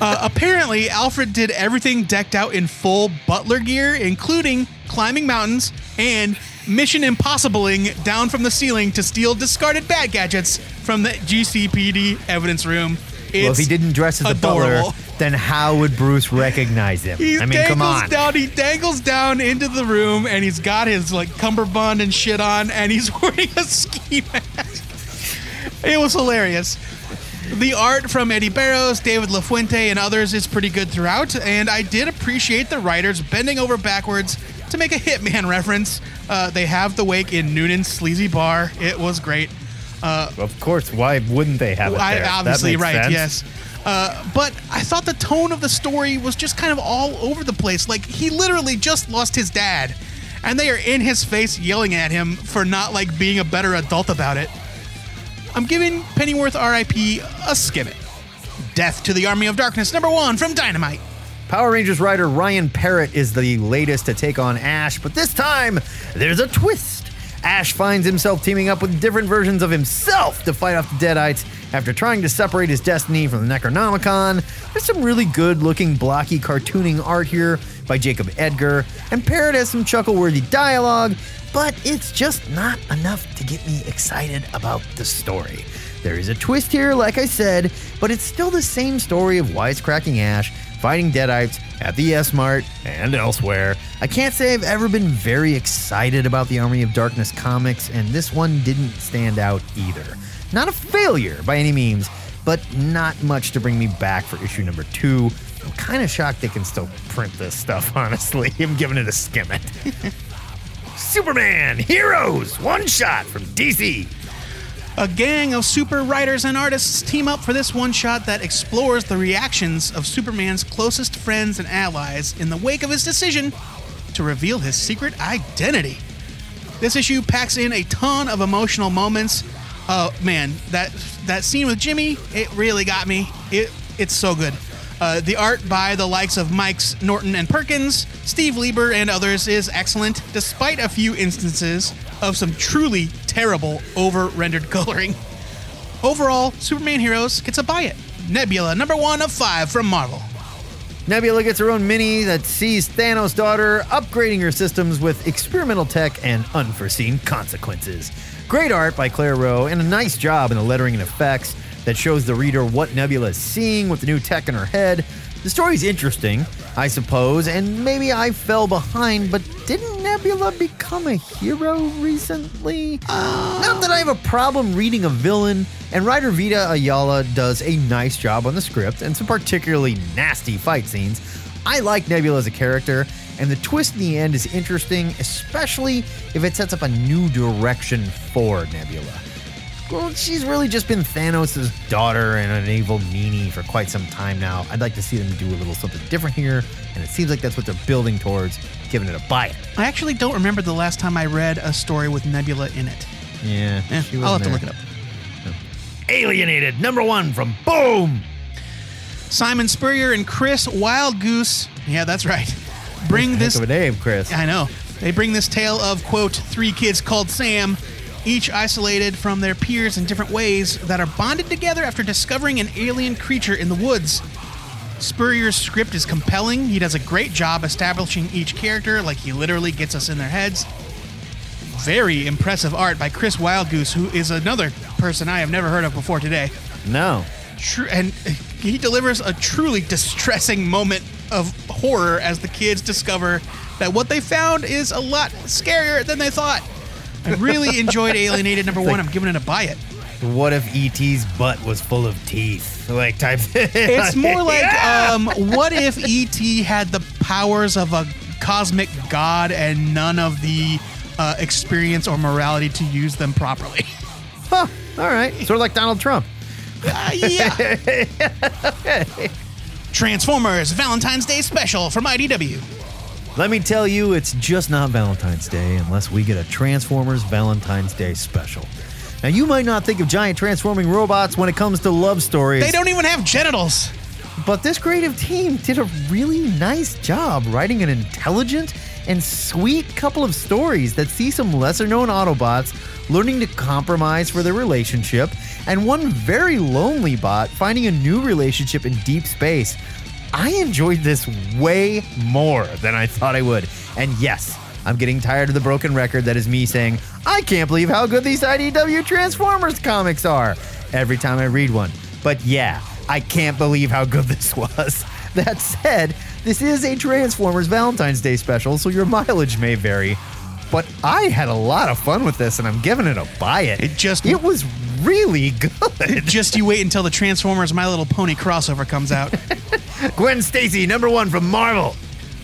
Uh, apparently, Alfred did everything decked out in full butler gear, including climbing mountains and mission impossibling down from the ceiling to steal discarded bat gadgets from the GCPD evidence room. well, if he didn't dress as a butler, then how would Bruce recognize him? He I mean, dangles come on. down. He dangles down into the room, and he's got his like cummerbund and shit on, and he's <laughs> wearing a ski mask. It was hilarious. The art from Eddie Barrows, David LaFuente, and others is pretty good throughout, and I did appreciate the writers bending over backwards to make a Hitman reference. Uh, they have the wake in Noonan's sleazy bar. It was great. Of course, why wouldn't they have it I, there? Obviously, right, sense. yes. Uh, but I thought the tone of the story was just kind of all over the place. Like, he literally just lost his dad, and they are in his face yelling at him for not, like, being a better adult about it. I'm giving Pennyworth RIP a skim it. Death to the Army of Darkness, number one from Dynamite. Power Rangers writer Ryan Parrott is the latest to take on Ash, but this time there's a twist. Ash finds himself teaming up with different versions of himself to fight off the Deadites after trying to separate his destiny from the Necronomicon. There's some really good looking blocky cartooning art here by Jacob Edgar, and Parrott has some chuckle worthy dialogue, but it's just not enough to get me excited about the story. There is a twist here, like I said, but it's still the same story of wisecracking Ash fighting Deadites at the S Mart and elsewhere. I can't say I've ever been very excited about the Army of Darkness comics, and this one didn't stand out either. Not a failure by any means, but not much to bring me back for issue number two. I'm kind of shocked they can still print this stuff, <laughs> honestly. I'm giving it a skim it. <laughs> Superman Heroes One Shot from DC. A gang of super writers and artists team up for this one shot that explores the reactions of Superman's closest friends and allies in the wake of his decision to reveal his secret identity. This issue packs in a ton of emotional moments. Oh man, that that scene with Jimmy, it really got me. It it's so good. Uh, the art by the likes of Mike's, Norton, and Perkins, Steve Lieber, and others is excellent, despite a few instances of some truly terrible over rendered <laughs> coloring. Overall, Superman Heroes gets a buy it. Nebula, number one of five from Marvel. Nebula gets her own mini that sees Thanos' daughter upgrading her systems with experimental tech and unforeseen consequences. Great art by Claire Roe and a nice job in the lettering and effects that shows the reader what Nebula is seeing with the new tech in her head. The story's interesting, I suppose, and maybe I fell behind, but didn't Nebula become a hero recently? Not that I have a problem reading a villain, and writer Vita Ayala does a nice job on the script and some particularly nasty fight scenes. I like Nebula as a character, and the twist in the end is interesting, especially if it sets up a new direction for Nebula. Well, she's really just been Thanos' daughter and an evil meanie for quite some time now. I'd like to see them do a little something different here, and it seems like that's what they're building towards, giving it a bite. I actually don't remember the last time I read a story with Nebula in it. Yeah, Eh, I'll have to look it up. Alienated, number one from Boom! Simon Spurrier and Chris Wildgoose, yeah, that's right, bring Heck this of a name, Chris. I know. They bring this tale of, quote, three kids called Sam, each isolated from their peers in different ways, that are bonded together after discovering an alien creature in the woods. Spurrier's script is compelling. He does a great job establishing each character, like he literally gets us in their heads. Very impressive art by Chris Wildgoose, who is another person I have never heard of before today. No. Tru- and he delivers a truly distressing moment of horror as the kids discover that what they found is a lot scarier than they thought. I really enjoyed Alienated number one. I'm giving it a buy it. What if ET's butt was full of teeth? Like type. <laughs> It's more like, um, what if ET had the powers of a cosmic god and none of the uh, experience or morality to use them properly? <laughs> Huh, all right, sort of like Donald Trump. Uh, yeah. <laughs> Transformers Valentine's Day special from IDW. Let me tell you, it's just not Valentine's Day unless we get a Transformers Valentine's Day special. Now, you might not think of giant transforming robots when it comes to love stories, They don't even have genitals. but this creative team did a really nice job writing an intelligent and sweet couple of stories that see some lesser known Autobots learning to compromise for their relationship, and one very lonely bot finding a new relationship in deep space. I enjoyed this way more than I thought I would. And yes, I'm getting tired of the broken record that is me saying, I can't believe how good these IDW Transformers comics are every time I read one. But yeah, I can't believe how good this <laughs> was. That said, this is a Transformers Valentine's Day special, so your mileage may vary. But I had a lot of fun with this, and I'm giving it a buy it. It just- it was really <laughs> good. Just you wait until the Transformers My Little Pony crossover comes out. <laughs> Gwen Stacy, number one from Marvel.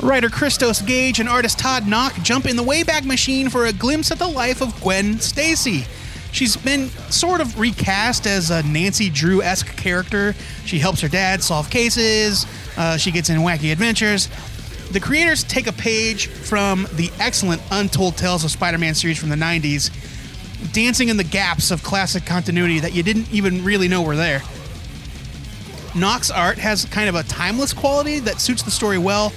Writer Christos Gage and artist Todd Nauck jump in the Wayback Machine for a glimpse at the life of Gwen Stacy. She's been sort of recast as a Nancy Drew esque character. She helps her dad solve cases, uh, she gets in wacky adventures. The creators take a page from the excellent Untold Tales of Spider Man series from the 90s, dancing in the gaps of classic continuity that you didn't even really know were there. Nauck's art has kind of a timeless quality that suits the story well.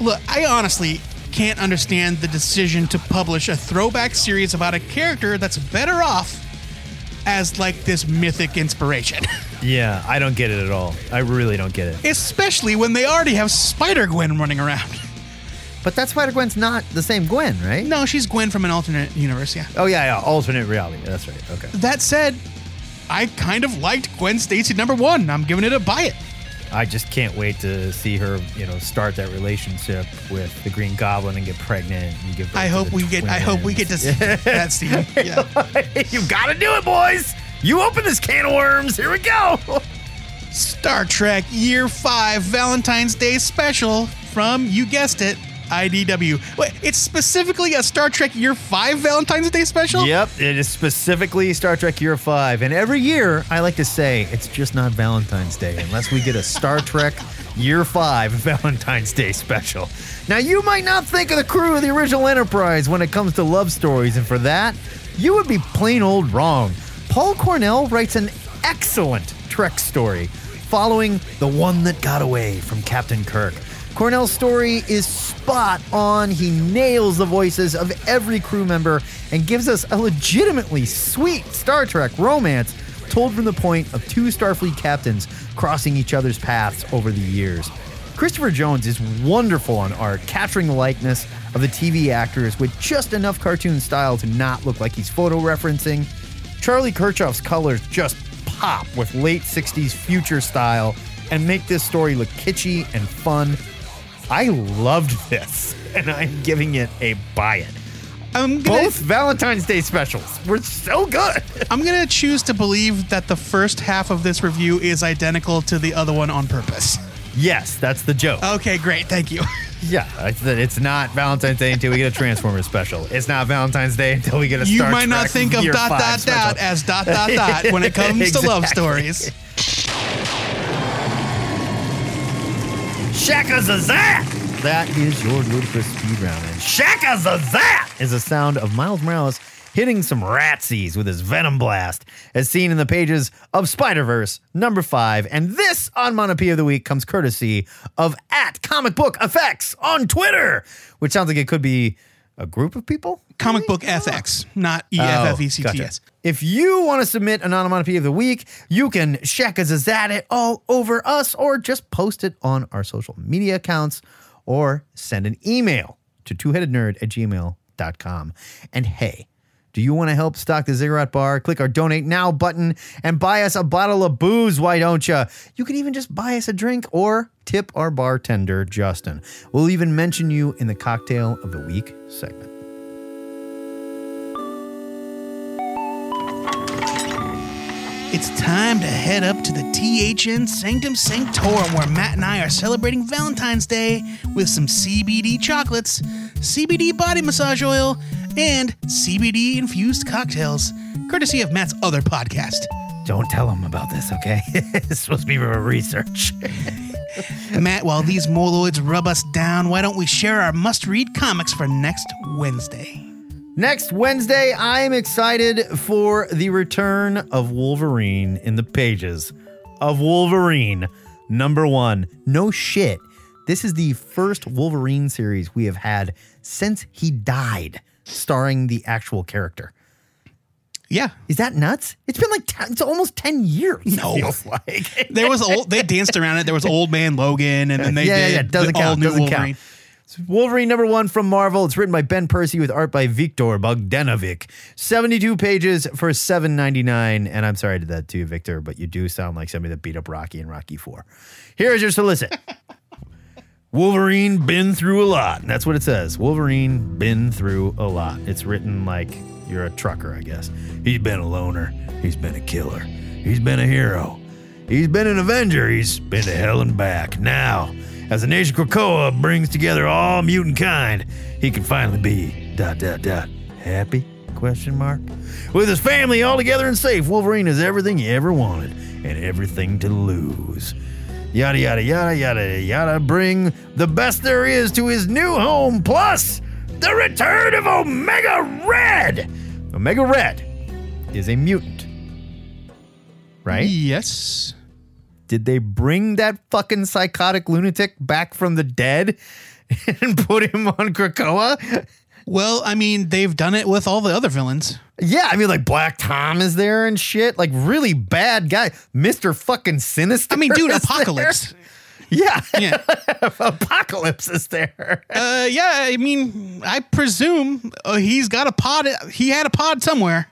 Look, I honestly can't understand the decision to publish a throwback series about a character that's better off as like this mythic inspiration. <laughs> Yeah, I don't get it at all. I really don't get it. Especially when they already have Spider Gwen running around. But that Spider Gwen's not the same Gwen, right? No, she's Gwen from an alternate universe, yeah. Oh yeah, yeah, alternate reality. That's right. Okay. That said, I kind of liked Gwen Stacy number one. I'm giving it a buy it. I just can't wait to see her, you know, start that relationship with the Green Goblin and get pregnant and give. birth I to hope the we get. I hope we get to see that scene. <laughs> Yeah. twins. <laughs> you gotta do it, boys. You open this can of worms. Here we go. Star Trek Year 5 Valentine's Day special from, you guessed it, IDW. Wait, it's specifically a Star Trek Year 5 Valentine's Day special? Yep, it is specifically Star Trek Year 5. And every year, I like to say it's just not Valentine's Day unless we get a Star Trek Year 5 <laughs> Valentine's Day special. Now, you might not think of the crew of the original Enterprise when it comes to love stories, and for that, you would be plain old wrong. Paul Cornell writes an excellent Trek story following The One That Got Away from Captain Kirk. Cornell's story is spot on. He nails the voices of every crew member and gives us a legitimately sweet Star Trek romance told from the point of two Starfleet captains crossing each other's paths over the years. Christopher Jones is wonderful on art, capturing the likeness of the TV actors with just enough cartoon style to not look like he's photo referencing. Charlie Kirchoff's colors just pop with late 60s future style and make this story look kitschy and fun. I loved this, <laughs> and I'm giving it a buy it. I'm gonna, Both Valentine's Day specials were so good. <laughs> I'm gonna choose to believe that the first half of this review is identical to the other one on purpose. Yes, that's the joke. Okay, great, thank you. <laughs> Yeah, uh, I it's not Valentine's Day until we get a Transformers special. It's not Valentine's Day until we get a You Star might not Trek think of dot dot special. dot as dot dot dot <laughs> when it comes to love stories. Shaka Zazat! That is your ludicrous speed round. And Shaka Zazat is the sound of Miles Morales hitting some ratsies with his Venom Blast, as seen in the pages of Spider Verse number five. And this onomatopoeia of the Week comes courtesy of at Comic Book Effects on Twitter, which sounds like it could be a group of people. Comic book FX, oh. not E F F E C T oh, Gotcha. If you want to submit an onomatopoeia of the week, you can shakazazat it all over us or just post it on our social media accounts or send an email to twoheadednerd at gmail.com. And hey, do you want to help stock the Ziggurat Bar? Click our donate now button and buy us a bottle of booze, why don't you? You can even just buy us a drink or tip our bartender, Justin. We'll even mention you in the Cocktail of the Week segment. It's time to head up to the THN Sanctum Sanctorum where Matt and I are celebrating Valentine's Day with some CBD chocolates, CBD body massage oil, and CBD infused cocktails, courtesy of Matt's other podcast. Don't tell him about this, okay? <laughs> it's supposed to be for research. <laughs> Matt, while these moloids rub us down, why don't we share our must read comics for next Wednesday? Next Wednesday, I am excited for the return of Wolverine in the pages of Wolverine number one. No shit. This is the first Wolverine series we have had since he died, starring the actual character. Yeah. Is that nuts? It's been like 10, it's almost 10 years. No. Feels like. <laughs> There was old they danced around it. There was old man Logan and then they yeah, yeah, did yeah, doesn't count. new Doesn't Wolverine. count. It's Wolverine number one from Marvel. It's written by Ben Percy with art by Viktor Bogdanovic. 72 pages for $7.99. And I'm sorry I did that to you, Victor, but you do sound like somebody that beat up Rocky in Rocky 4. Here's your solicit. <laughs> Wolverine been through a lot. That's what it says. Wolverine been through a lot. It's written like you're a trucker, I guess. He's been a loner. He's been a killer. He's been a hero. He's been an Avenger. He's been to hell and back. Now, as the nation Krakoa brings together all mutant kind, he can finally be dot dot dot happy? Question mark. With his family all together and safe, Wolverine is everything he ever wanted and everything to lose. Yada yada yada yada yada. Bring the best there is to his new home. Plus, the return of Omega Red. Omega Red is a mutant, right? Yes. Did they bring that fucking psychotic lunatic back from the dead <laughs> and put him on Krakoa? Well, I mean, they've done it with all the other villains. Yeah, I mean, like Black Tom is there and shit. Like, really bad guy. Mr. fucking Sinister. I mean, dude, is there. Apocalypse. <laughs> Yeah. Yeah. <laughs> Apocalypse is there. Uh, yeah, I mean, I presume uh, he's got a pod. He had a pod somewhere.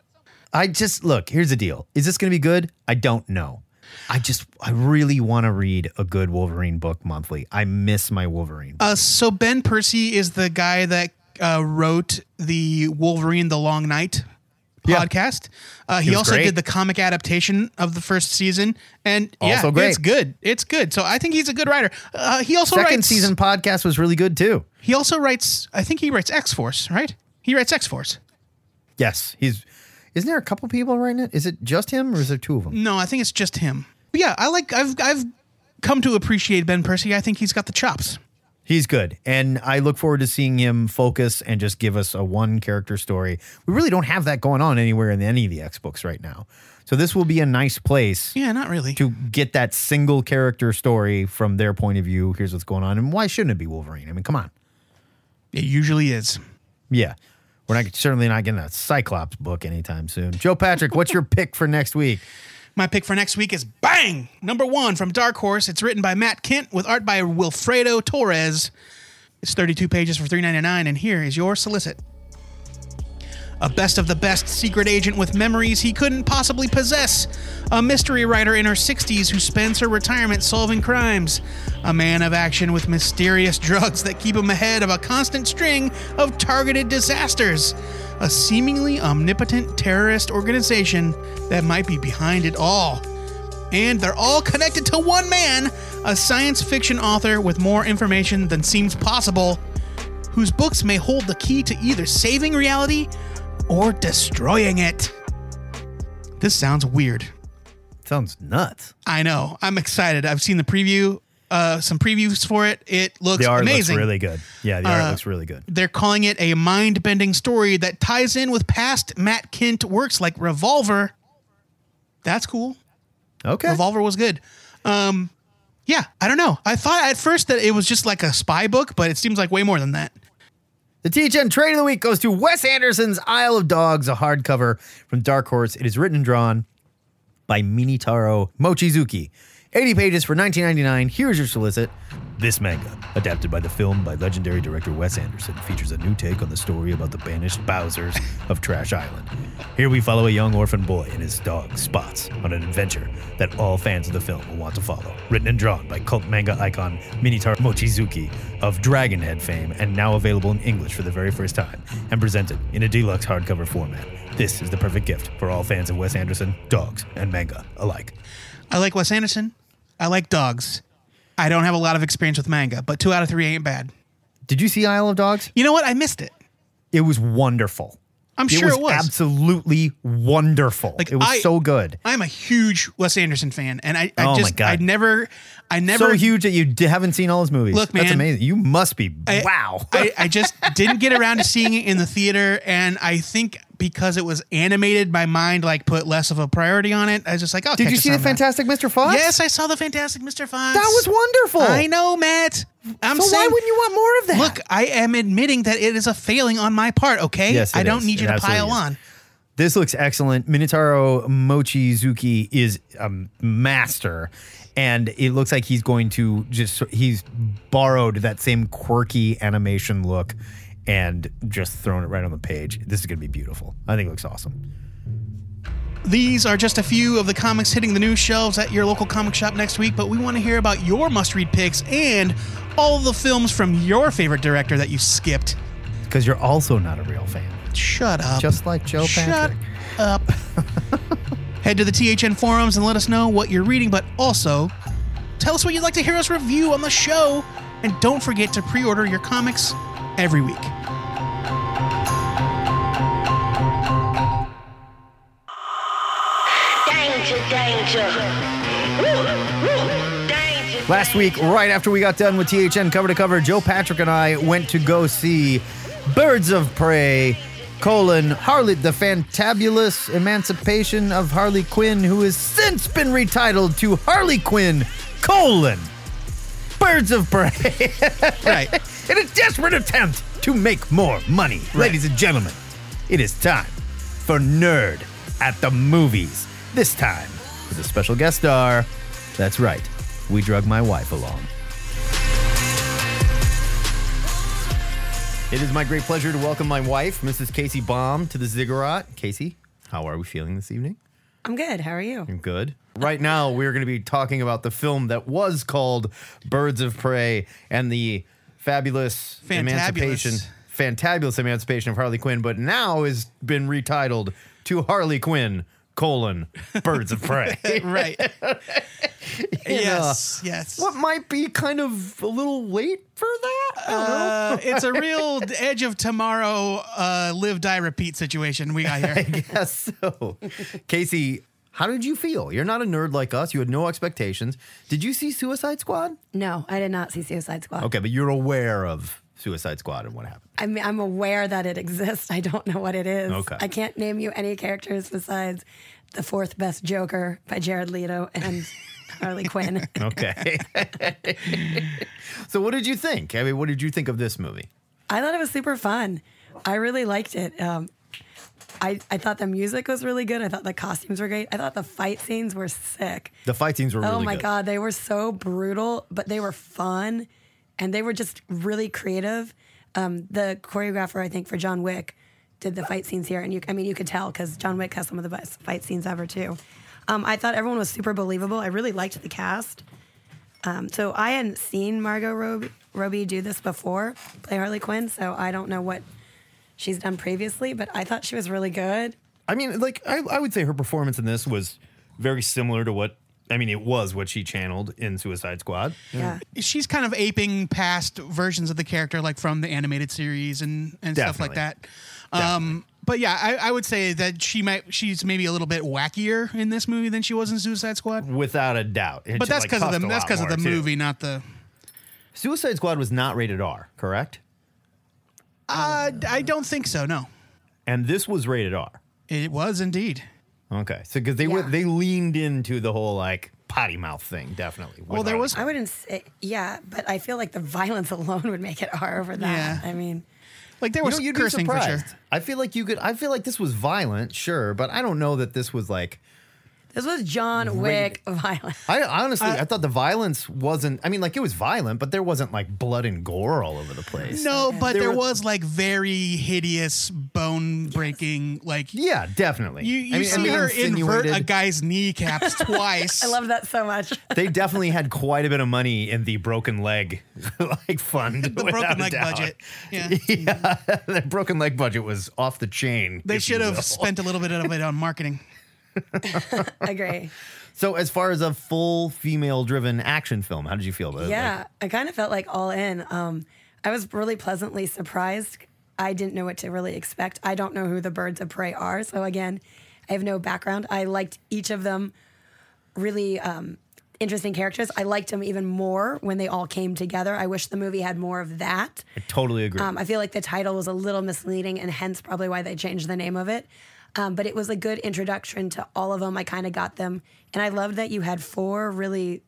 I just, look, here's the deal. Is this going to be good? I don't know. I just, I really want to read a good Wolverine book monthly. I miss my Wolverine. Uh, so Ben Percy is the guy that uh, wrote the Wolverine: The Long Night Yeah. podcast. Uh, he also great. did the comic adaptation of the first season, and yeah, Also great. it's good. It's good. So I think he's a good writer. Uh, he also Second writes, season podcast was really good too. He also writes. I think he writes X Force, right? He writes X Force. Yes, he's. Isn't there a couple people writing it? Is it just him or is there two of them? No, I think it's just him. But yeah, I like. I've I've come to appreciate Ben Percy. I think he's got the chops. He's good. And I look forward to seeing him focus and just give us a one character story. We really don't have that going on anywhere in any of the X books right now. So this will be a nice place Yeah, not really. to get that single character story from their point of view. Here's what's going on. And why shouldn't it be Wolverine? I mean, come on. It usually is. Yeah. We're not certainly not getting a Cyclops book anytime soon. Joe Patrick, what's your <laughs> pick for next week? My pick for next week is Bang! Number one from Dark Horse. It's written by Matt Kindt with art by Wilfredo Torres. It's 32 pages for $3.99, and here is your solicit. A best of the best secret agent with memories he couldn't possibly possess. A mystery writer in her 60s who spends her retirement solving crimes. A man of action with mysterious <laughs> drugs that keep him ahead of a constant string of targeted disasters. A seemingly omnipotent terrorist organization that might be behind it all. And they're all connected to one man, a science fiction author with more information than seems possible, whose books may hold the key to either saving reality or destroying it. This sounds weird. Sounds nuts. I know. I'm excited. I've seen the preview, uh, some previews for it. It looks The art amazing. looks really good. Yeah, the art Uh, looks really good. They're calling it a mind bending story that ties in with past Matt Kindt works like Revolver. That's cool. Okay. Revolver was good. Um, yeah, I don't know. I thought at first that it was just like a spy book, but it seems like way more than that. The THN trade of the week goes to Wes Anderson's Isle of Dogs, a hardcover from Dark Horse. It is written and drawn by Minetaro Mochizuki. 80 pages for 19.99. Here's your solicit. This manga, adapted by the film by legendary director Wes Anderson, features a new take on the story about the banished Bowsers of Trash Island. Here we follow a young orphan boy and his dog Spots on an adventure that all fans of the film will want to follow. Written and drawn by cult manga icon Minetaro Mochizuki of Dragonhead fame and now available in English for the very first time and presented in a deluxe hardcover format. This is the perfect gift for all fans of Wes Anderson, dogs, and manga alike. I like Wes Anderson. I like dogs. I don't have a lot of experience with manga, but two out of three ain't bad. Did you see Isle of Dogs? You know what? I missed it. It was wonderful. I'm sure it was. absolutely wonderful. Like, it was I- so good. I'm a huge Wes Anderson fan, and I, I Oh my just God. I never I never so huge that you d- haven't seen all his movies. Look, That's man, amazing. You must be. I- wow. I, I <laughs> just didn't get around to seeing it in the theater, and I think because it was animated, my mind like put less of a priority on it. I was just like, oh, Did you see the Fantastic Mr. Fox? Yes, I saw the Fantastic Mr. Fox. That was wonderful. I know, Matt. I'm so saying, why wouldn't you want more of that? Look, I am admitting that it is a failing on my part. Okay, Yes, it I don't is. need you It to pile is. on. This looks excellent. Minetaro Mochizuki is a master. And it looks like he's going to just, he's borrowed that same quirky animation look and just thrown it right on the page. This is going to be beautiful. I think it looks awesome. These are just a few of the comics hitting the new shelves at your local comic shop next week, but we want to hear about your must read picks and all the films from your favorite director that you skipped. Because you're also not a real fan. Shut up. Just like Joe Shut Patrick. up. <laughs> Head to the THN forums and let us know what you're reading, but also tell us what you'd like to hear us review on the show. And don't forget to pre order your comics every week. Danger, danger. Woo, woo. Danger. Last week, right after we got done with THN cover to cover, Joe Patrick and I went to go see Birds of Prey, colon, Harley, the fantabulous emancipation of Harley Quinn, who has since been retitled to Harley Quinn, colon, Birds of Prey. <laughs> Right. In a desperate attempt to make more money. Ladies and gentlemen, it is time for Nerd at the Movies. This time with a special guest star. That's right, we drug my wife along. It is my great pleasure to welcome my wife, Mrs. Casey Baum, to the Ziggurat. Casey, how are we feeling this evening? I'm good. How are you? I'm good. Right now, we're going to be talking about the film that was called Birds of Prey and the fabulous Fantabulous. emancipation, fantabulous emancipation of Harley Quinn, but now has been retitled to Harley Quinn: colon Birds of Prey. <laughs> right. <laughs> yes. yes. What might be kind of a little late for that? I don't know. Uh, it's a real <laughs> edge of tomorrow, uh, live, die, repeat situation we got here. I guess so. Casey, how did you feel? You're not a nerd like us. You had no expectations. Did you see Suicide Squad? No, I did not see Suicide Squad. Okay, but you're aware of Suicide Squad and what happened. I mean, I'm aware that it exists. I don't know what it is. Okay. I can't name you any characters besides the fourth best Joker by Jared Leto and <laughs> Harley Quinn. Okay. <laughs> so, what did you think? I mean, what did you think of this movie? I thought it was super fun. I really liked it. Um, I, I thought the music was really good. I thought the costumes were great. I thought the fight scenes were sick. The fight scenes were really oh my good. god, they were so brutal, but they were fun, and they were just really creative. Um, the choreographer, I think, for John Wick, did the fight scenes here, and you, I mean, you could tell because John Wick has some of the best fight scenes ever too. Um, I thought everyone was super believable. I really liked the cast. Um, so I hadn't seen Margot Robbie, do this before, play Harley Quinn. So I don't know what she's done previously, but I thought she was really good. I mean, like, I, I would say her performance in this was very similar to what, I mean, it was what she channeled in Suicide Squad. Yeah. She's kind of aping past versions of the character, like from the animated series and, and stuff like that. Um, but yeah, I, I would say that she might she's maybe a little bit wackier in this movie than she was in Suicide Squad. Without a doubt. It But just, that's like, because of cost the a that's lot because of more, the too. movie, not the. Suicide Squad was not rated R, correct? Uh, I don't think so. No, And this was rated R. it was indeed. Okay. So, because they were, Yeah. they leaned into the whole, like, potty mouth thing, definitely. Well, there was I wouldn't say, yeah, but I feel like the violence <laughs> alone would make it R over that. Yeah. I mean, like there You was know, you'd be cursing for surprised. sure. I feel like you could. I feel like this was violent, sure, but I don't know that this was like. This was John Wick violence. I honestly, I thought the violence wasn't. I mean, like it was violent, but there wasn't like blood and gore all over the place. No, but There there were- was like very hideous, bone breaking. Like Yeah, definitely. you I mean, see and they her invert a guy's kneecaps <laughs> twice. I love that so much. They definitely had quite a bit of money in the broken leg <laughs> like fund. the broken leg doubt. budget. Yeah, <laughs> Yeah, the broken leg budget was off the chain. they should have spent a little bit of it on marketing. I <laughs> agree. So, as far as a full female-driven action film, how did you feel about it? Yeah, Like, I kind of felt like all in. Um, I was really pleasantly surprised. I didn't know what to really expect. I don't know who the birds of prey are, so again, I have no background. I liked each of them. Really um, interesting characters. I liked them even more when they all came together. I wish the movie had more of that. I totally agree. Um, I feel like the title was a little misleading, and hence probably why they changed the name of it. Um, but it was a good introduction to all of them. I kind of got them, and I loved that you had four really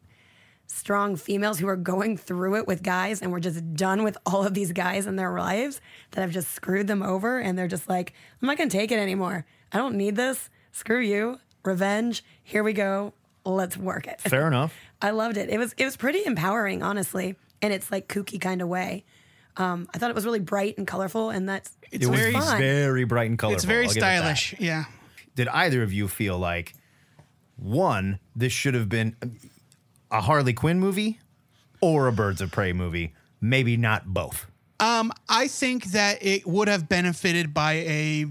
strong females who are going through it with guys, and we're just done with all of these guys in their lives that have just screwed them over, and they're just like, I'm not gonna take it anymore. I don't need this. Screw you. Revenge. Here we go. Let's work it. Fair enough. <laughs> I loved it. It was it was pretty empowering, honestly, in its like kooky kind of way. Um, I thought it was really bright and colorful, and that's It's it was very, fun. very bright and colorful. it's very I'll give it stylish. Yeah. Did either of you feel like one, this should have been a Harley Quinn movie or a Birds of Prey movie? Maybe not both. Um, I think that it would have benefited by a,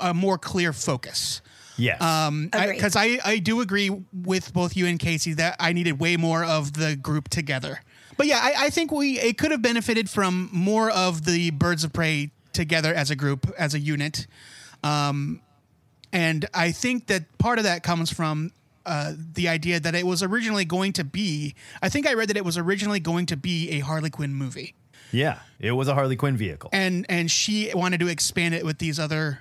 a more clear focus. Yes. Um, Agreed. because I, I, do agree with both you and Casey that I needed way more of the group together. But yeah, I, I think we it could have benefited from more of the Birds of Prey together as a group, as a unit. Um, and I think that part of that comes from uh, the idea that it was originally going to be. I think I read that it was originally going to be a Harley Quinn movie, yeah, it was a Harley Quinn vehicle. and and she wanted to expand it with these other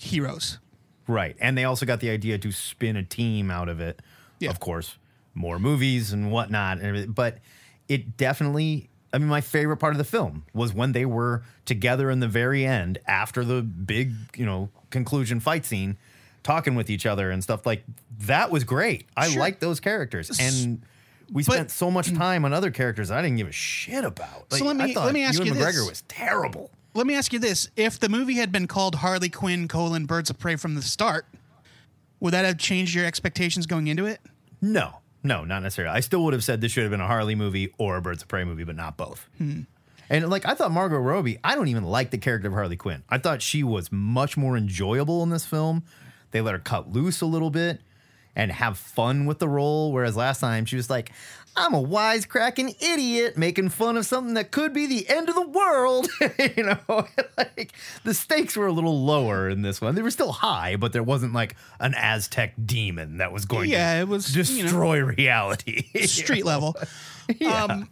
heroes. Right. And they also got the idea to spin a team out of it. Yeah. Of course, more movies and whatnot. And. But it definitely, I mean, my favorite part of the film was when they were together in the very end after the big, you know, conclusion fight scene, talking with each other and stuff like that was great. I Sure. liked those characters. And we But- spent so much <clears throat> time on other characters I didn't give a shit about. So let me- let me ask Ewan you McGregor this. was terrible. Let me ask you this: If the movie had been called Harley Quinn: colon Birds of Prey from the start, would that have changed your expectations going into it? No, no, not necessarily. I still would have said this should have been a Harley movie or a Birds of Prey movie, but not both. Hmm. And like I thought Margot Robbie, I don't even like the character of Harley Quinn. I thought she was much more enjoyable in this film. They let her cut loose a little bit and have fun with the role, whereas last time she was like, I'm a wisecracking idiot making fun of something that could be the end of the world. <laughs> you know, <laughs> like the stakes were a little lower in this one. They were still high, but there wasn't like an Aztec demon that was going Yeah, to it was, you know, destroy reality. <laughs> Street level. Um,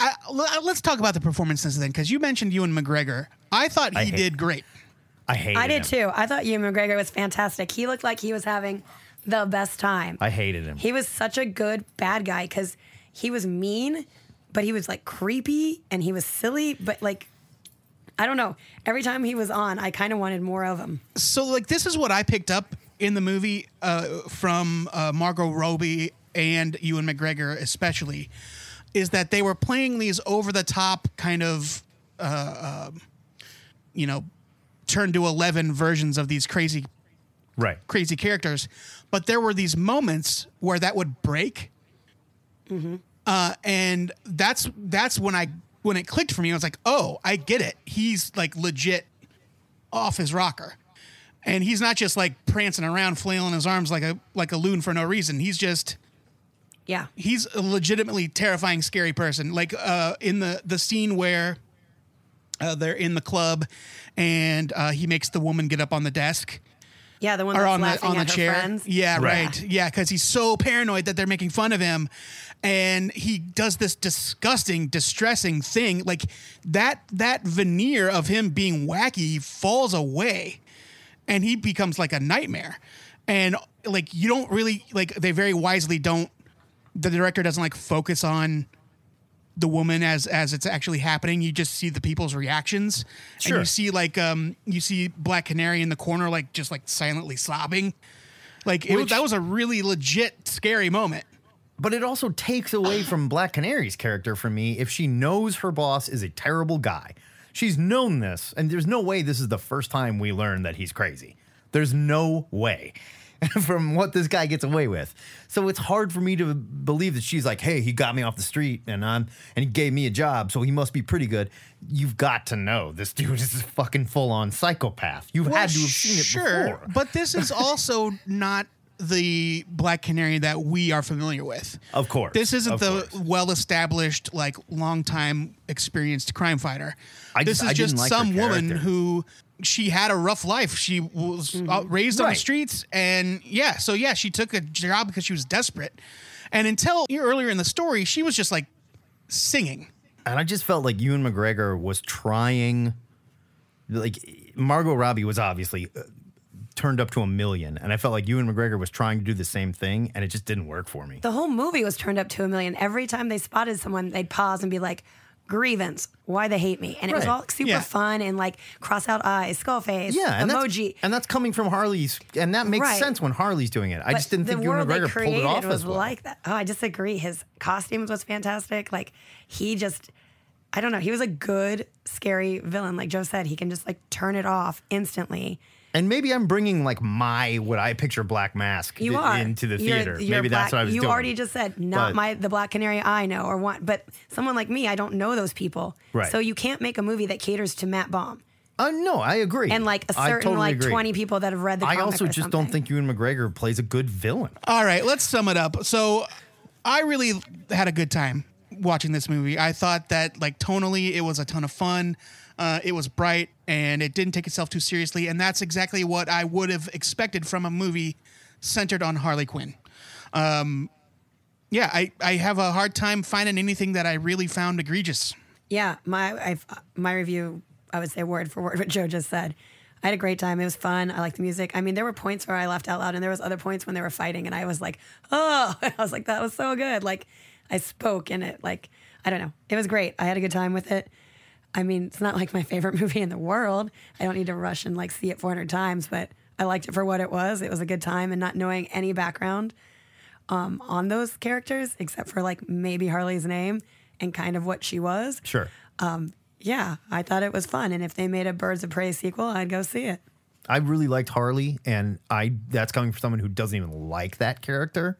I, l- let's talk about the performances then, because you mentioned Ewan McGregor. I thought I he hate- did great. I hated I did him. too. I thought Ewan McGregor was fantastic. He looked like he was having the best time. I hated him. He was such a good bad guy because he was mean, but he was like creepy and he was silly, but like I don't know. Every time he was on, I kind of wanted more of him. So, like, this is what I picked up in the movie uh, from uh, Margot Robbie and Ewan McGregor, especially, is that they were playing these over the top kind of, uh, um, you know, turn to 11 versions of these crazy right. crazy characters, but there were these moments where that would break, uh, and that's that's when I when it clicked for me. I was like, oh, I get it. He's like legit off his rocker, and he's not just like prancing around, flailing his arms like a like a loon for no reason. He's just Yeah. he's a legitimately terrifying, scary person. Like uh, in the the scene where uh, they're in the club, and uh, he makes the woman get up on the desk Yeah, the one that's on the laughing on the at her chair. friends. Yeah, Right. right. Yeah, because he's so paranoid that they're making fun of him, and he does this disgusting, distressing thing. Like that that veneer of him being wacky falls away, and he becomes like a nightmare. And like you don't really like they very wisely don't. The director doesn't like focus on the woman as as it's actually happening. You just see the people's reactions, and you see like um you see Black Canary in the corner, like just like silently sobbing. Like it, was that was a really legit scary moment. But it also takes away from Black Canary's character from me if she knows her boss is a terrible guy. She's known this, and there's no way this is the first time we learn that he's crazy. There's no way <laughs> from what this guy gets away with. So it's hard for me to believe that she's like, "Hey, he got me off the street and I'm and he gave me a job, so he must be pretty good." You've got to know this dude is a fucking full-on psychopath. You've had to have seen it sure, before. but this is <laughs> also not the Black Canary that we are familiar with. Of course, This isn't the course. well-established, like long-time experienced crime fighter. I this is I just like some woman who she had a rough life. She was uh, raised on the streets, and yeah, so yeah, she took a job because she was desperate. And until earlier in the story, she was just like singing. And I just felt like Ewan McGregor was trying, like Margot Robbie was obviously uh, turned up to a million, and I felt like Ewan McGregor was trying to do the same thing, and it just didn't work for me. The whole movie was turned up to a million. Every time they spotted someone, they'd pause and be like, grievance, why they hate me. And it was Right. all super Yeah. fun and like cross out eyes, skull face, Yeah, and emoji. That's, and that's coming from Harley's, and that makes Right. sense when Harley's doing it. I just didn't think Ewan McGregor pulled it off was as well. like that. Oh, I disagree. His costumes was fantastic. Like he just, I don't know. He was a good, scary villain. Like Joe said, he can just like turn it off instantly. And maybe I'm bringing like my what I picture Black Mask You i- are into the You're- theater. you're maybe that's black- what I was You doing. already just said not But- my the Black Canary I know or want, but someone like me, I don't know those people. Right. So you can't make a movie that caters to Matt Baum Uh, no, I agree. and like a certain totally like agree. twenty people that have read the. I comic also or just don't something. think Ewan McGregor plays a good villain. All right, let's sum it up. So, I really had a good time watching this movie. I thought that, like, tonally, it was a ton of fun. Uh, it was bright and it didn't take itself too seriously. And that's exactly what I would have expected from a movie centered on Harley Quinn. Um, yeah, I, I have a hard time finding anything that I really found egregious. Yeah, my I've, my review, I would say word for word <laughs> what Joe just said. I had a great time. It was fun. I liked the music. I mean, there were points where I laughed out loud, and there was other points when they were fighting, and I was like, "Oh!" <laughs> I was like, "That was so good!" Like, I spoke in it. Like, I don't know. It was great. I had a good time with it. I mean, it's not like my favorite <laughs> movie in the world. I don't need to rush and like see it 400 times, but I liked it for what it was. It was a good time, and not knowing any background um, on those characters except for like maybe Harley's name and kind of what she was Sure. yeah, I thought it was fun. And if they made a Birds of Prey sequel, I'd go see it. I really liked Harley, and I that's coming from someone who doesn't even like that character.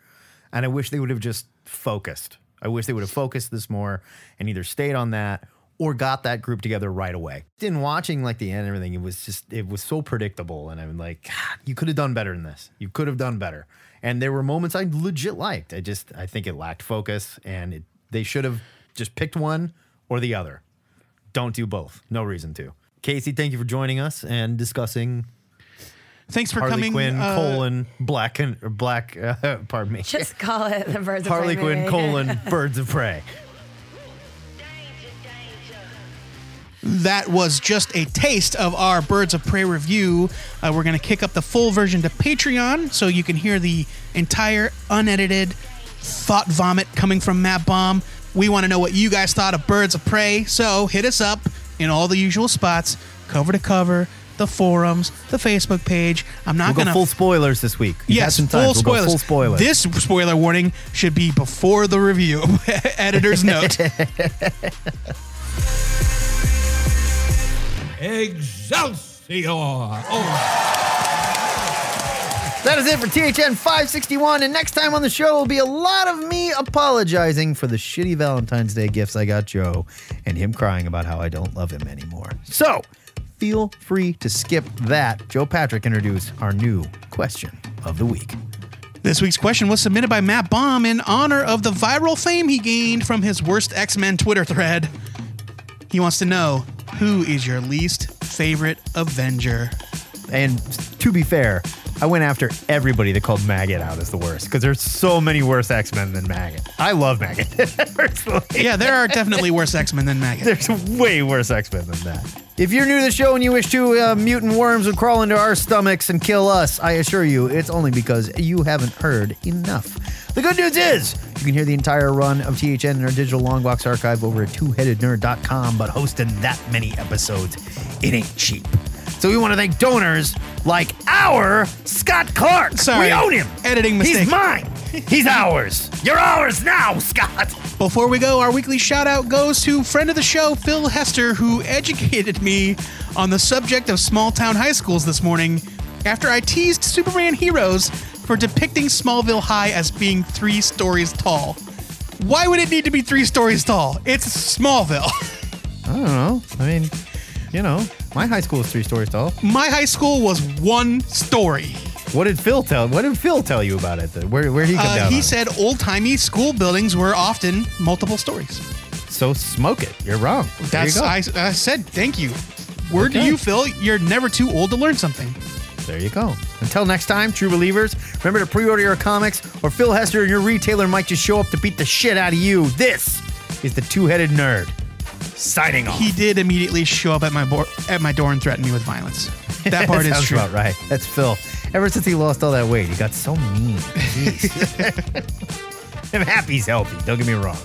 And I wish they would have just focused. I wish they would have focused this more and either stayed on that or got that group together right away. In watching like the end and everything, it was just it was so predictable, and I'm like, God, you could have done better than this. You could have done better. And there were moments I legit liked. I just I think it lacked focus, and it, they should have just picked one or the other. Don't do both. No reason to. Casey, thank you for joining us and discussing Thanks for coming. Harley coming. Quinn uh, colon black and black. Uh, <laughs> pardon me. Just call it the Birds Harley of Prey. Quinn movie. colon <laughs> Birds of Prey. That was just a taste of our Birds of Prey review. Uh, we're going to kick up the full version to Patreon so you can hear the entire unedited thought vomit coming from Matt Baum. We want to know what you guys thought of Birds of Prey, so hit us up in all the usual spots cover to cover, the forums, the Facebook page. I'm not We'll going go to. full spoilers this week. You've Yes, full. We'll spoilers. full spoilers. This spoiler warning should be before the review. <laughs> Editor's note. <laughs> Excelsior! Oh, That is it for THN 561. And next time on the show will be a lot of me apologizing for the shitty Valentine's Day gifts I got Joe and him crying about how I don't love him anymore. So feel free to skip that. Joe Patrick introduce our new question of the week. This week's question was submitted by Matt Baum in honor of the viral fame he gained from his worst X Men Twitter thread. He wants to know who is your least favorite Avenger? And to be fair, I went after everybody that called Maggot out as the worst because there's so many worse X Men than Maggot. I love Maggot <laughs> personally. Yeah, there are definitely worse X Men than Maggot. There's way worse X Men than that. If you're new to the show and you wish to, uh, mutant worms would crawl into our stomachs and kill us. I assure you, it's only because you haven't heard enough. The good news is, you can hear the entire run of THN in our digital longbox archive over at twoheadednerd.com, but hosting that many episodes, it ain't cheap. So we want to thank donors like our Scott Clark. Sorry. We own him. Editing mistake. He's mine. He's <laughs> ours. You're ours now, Scott. Before we go, our weekly shout out goes to friend of the show, Phil Hester, who <laughs> educated me on the subject of small town high schools this morning after I teased Superman Heroes for depicting Smallville High as being three stories tall. Why would it need to be three stories tall? It's Smallville. <laughs> I don't know. I mean, you know, my high school was three stories tall. My high school was one story. What did Phil tell? What did Phil tell you about it? Where where he come Uh, down? he on it? said old timey school buildings were often multiple stories. so. Smoke it. You're wrong. There you That's go. I, I said thank you. Word to Okay. you, Phil. You're never too old to learn something. There you go. Until next time, true believers, remember to pre-order your comics, or Phil Hester and your retailer might just show up to beat the shit out of you. This is the Two-Headed Nerd Signing off. He did immediately show up at my at my door and threaten me with violence. <laughs> That part that is true. about right. That's Phil. Ever since he lost all that weight, he got so mean. Jeez. I'm happy he's healthy. Don't get me wrong.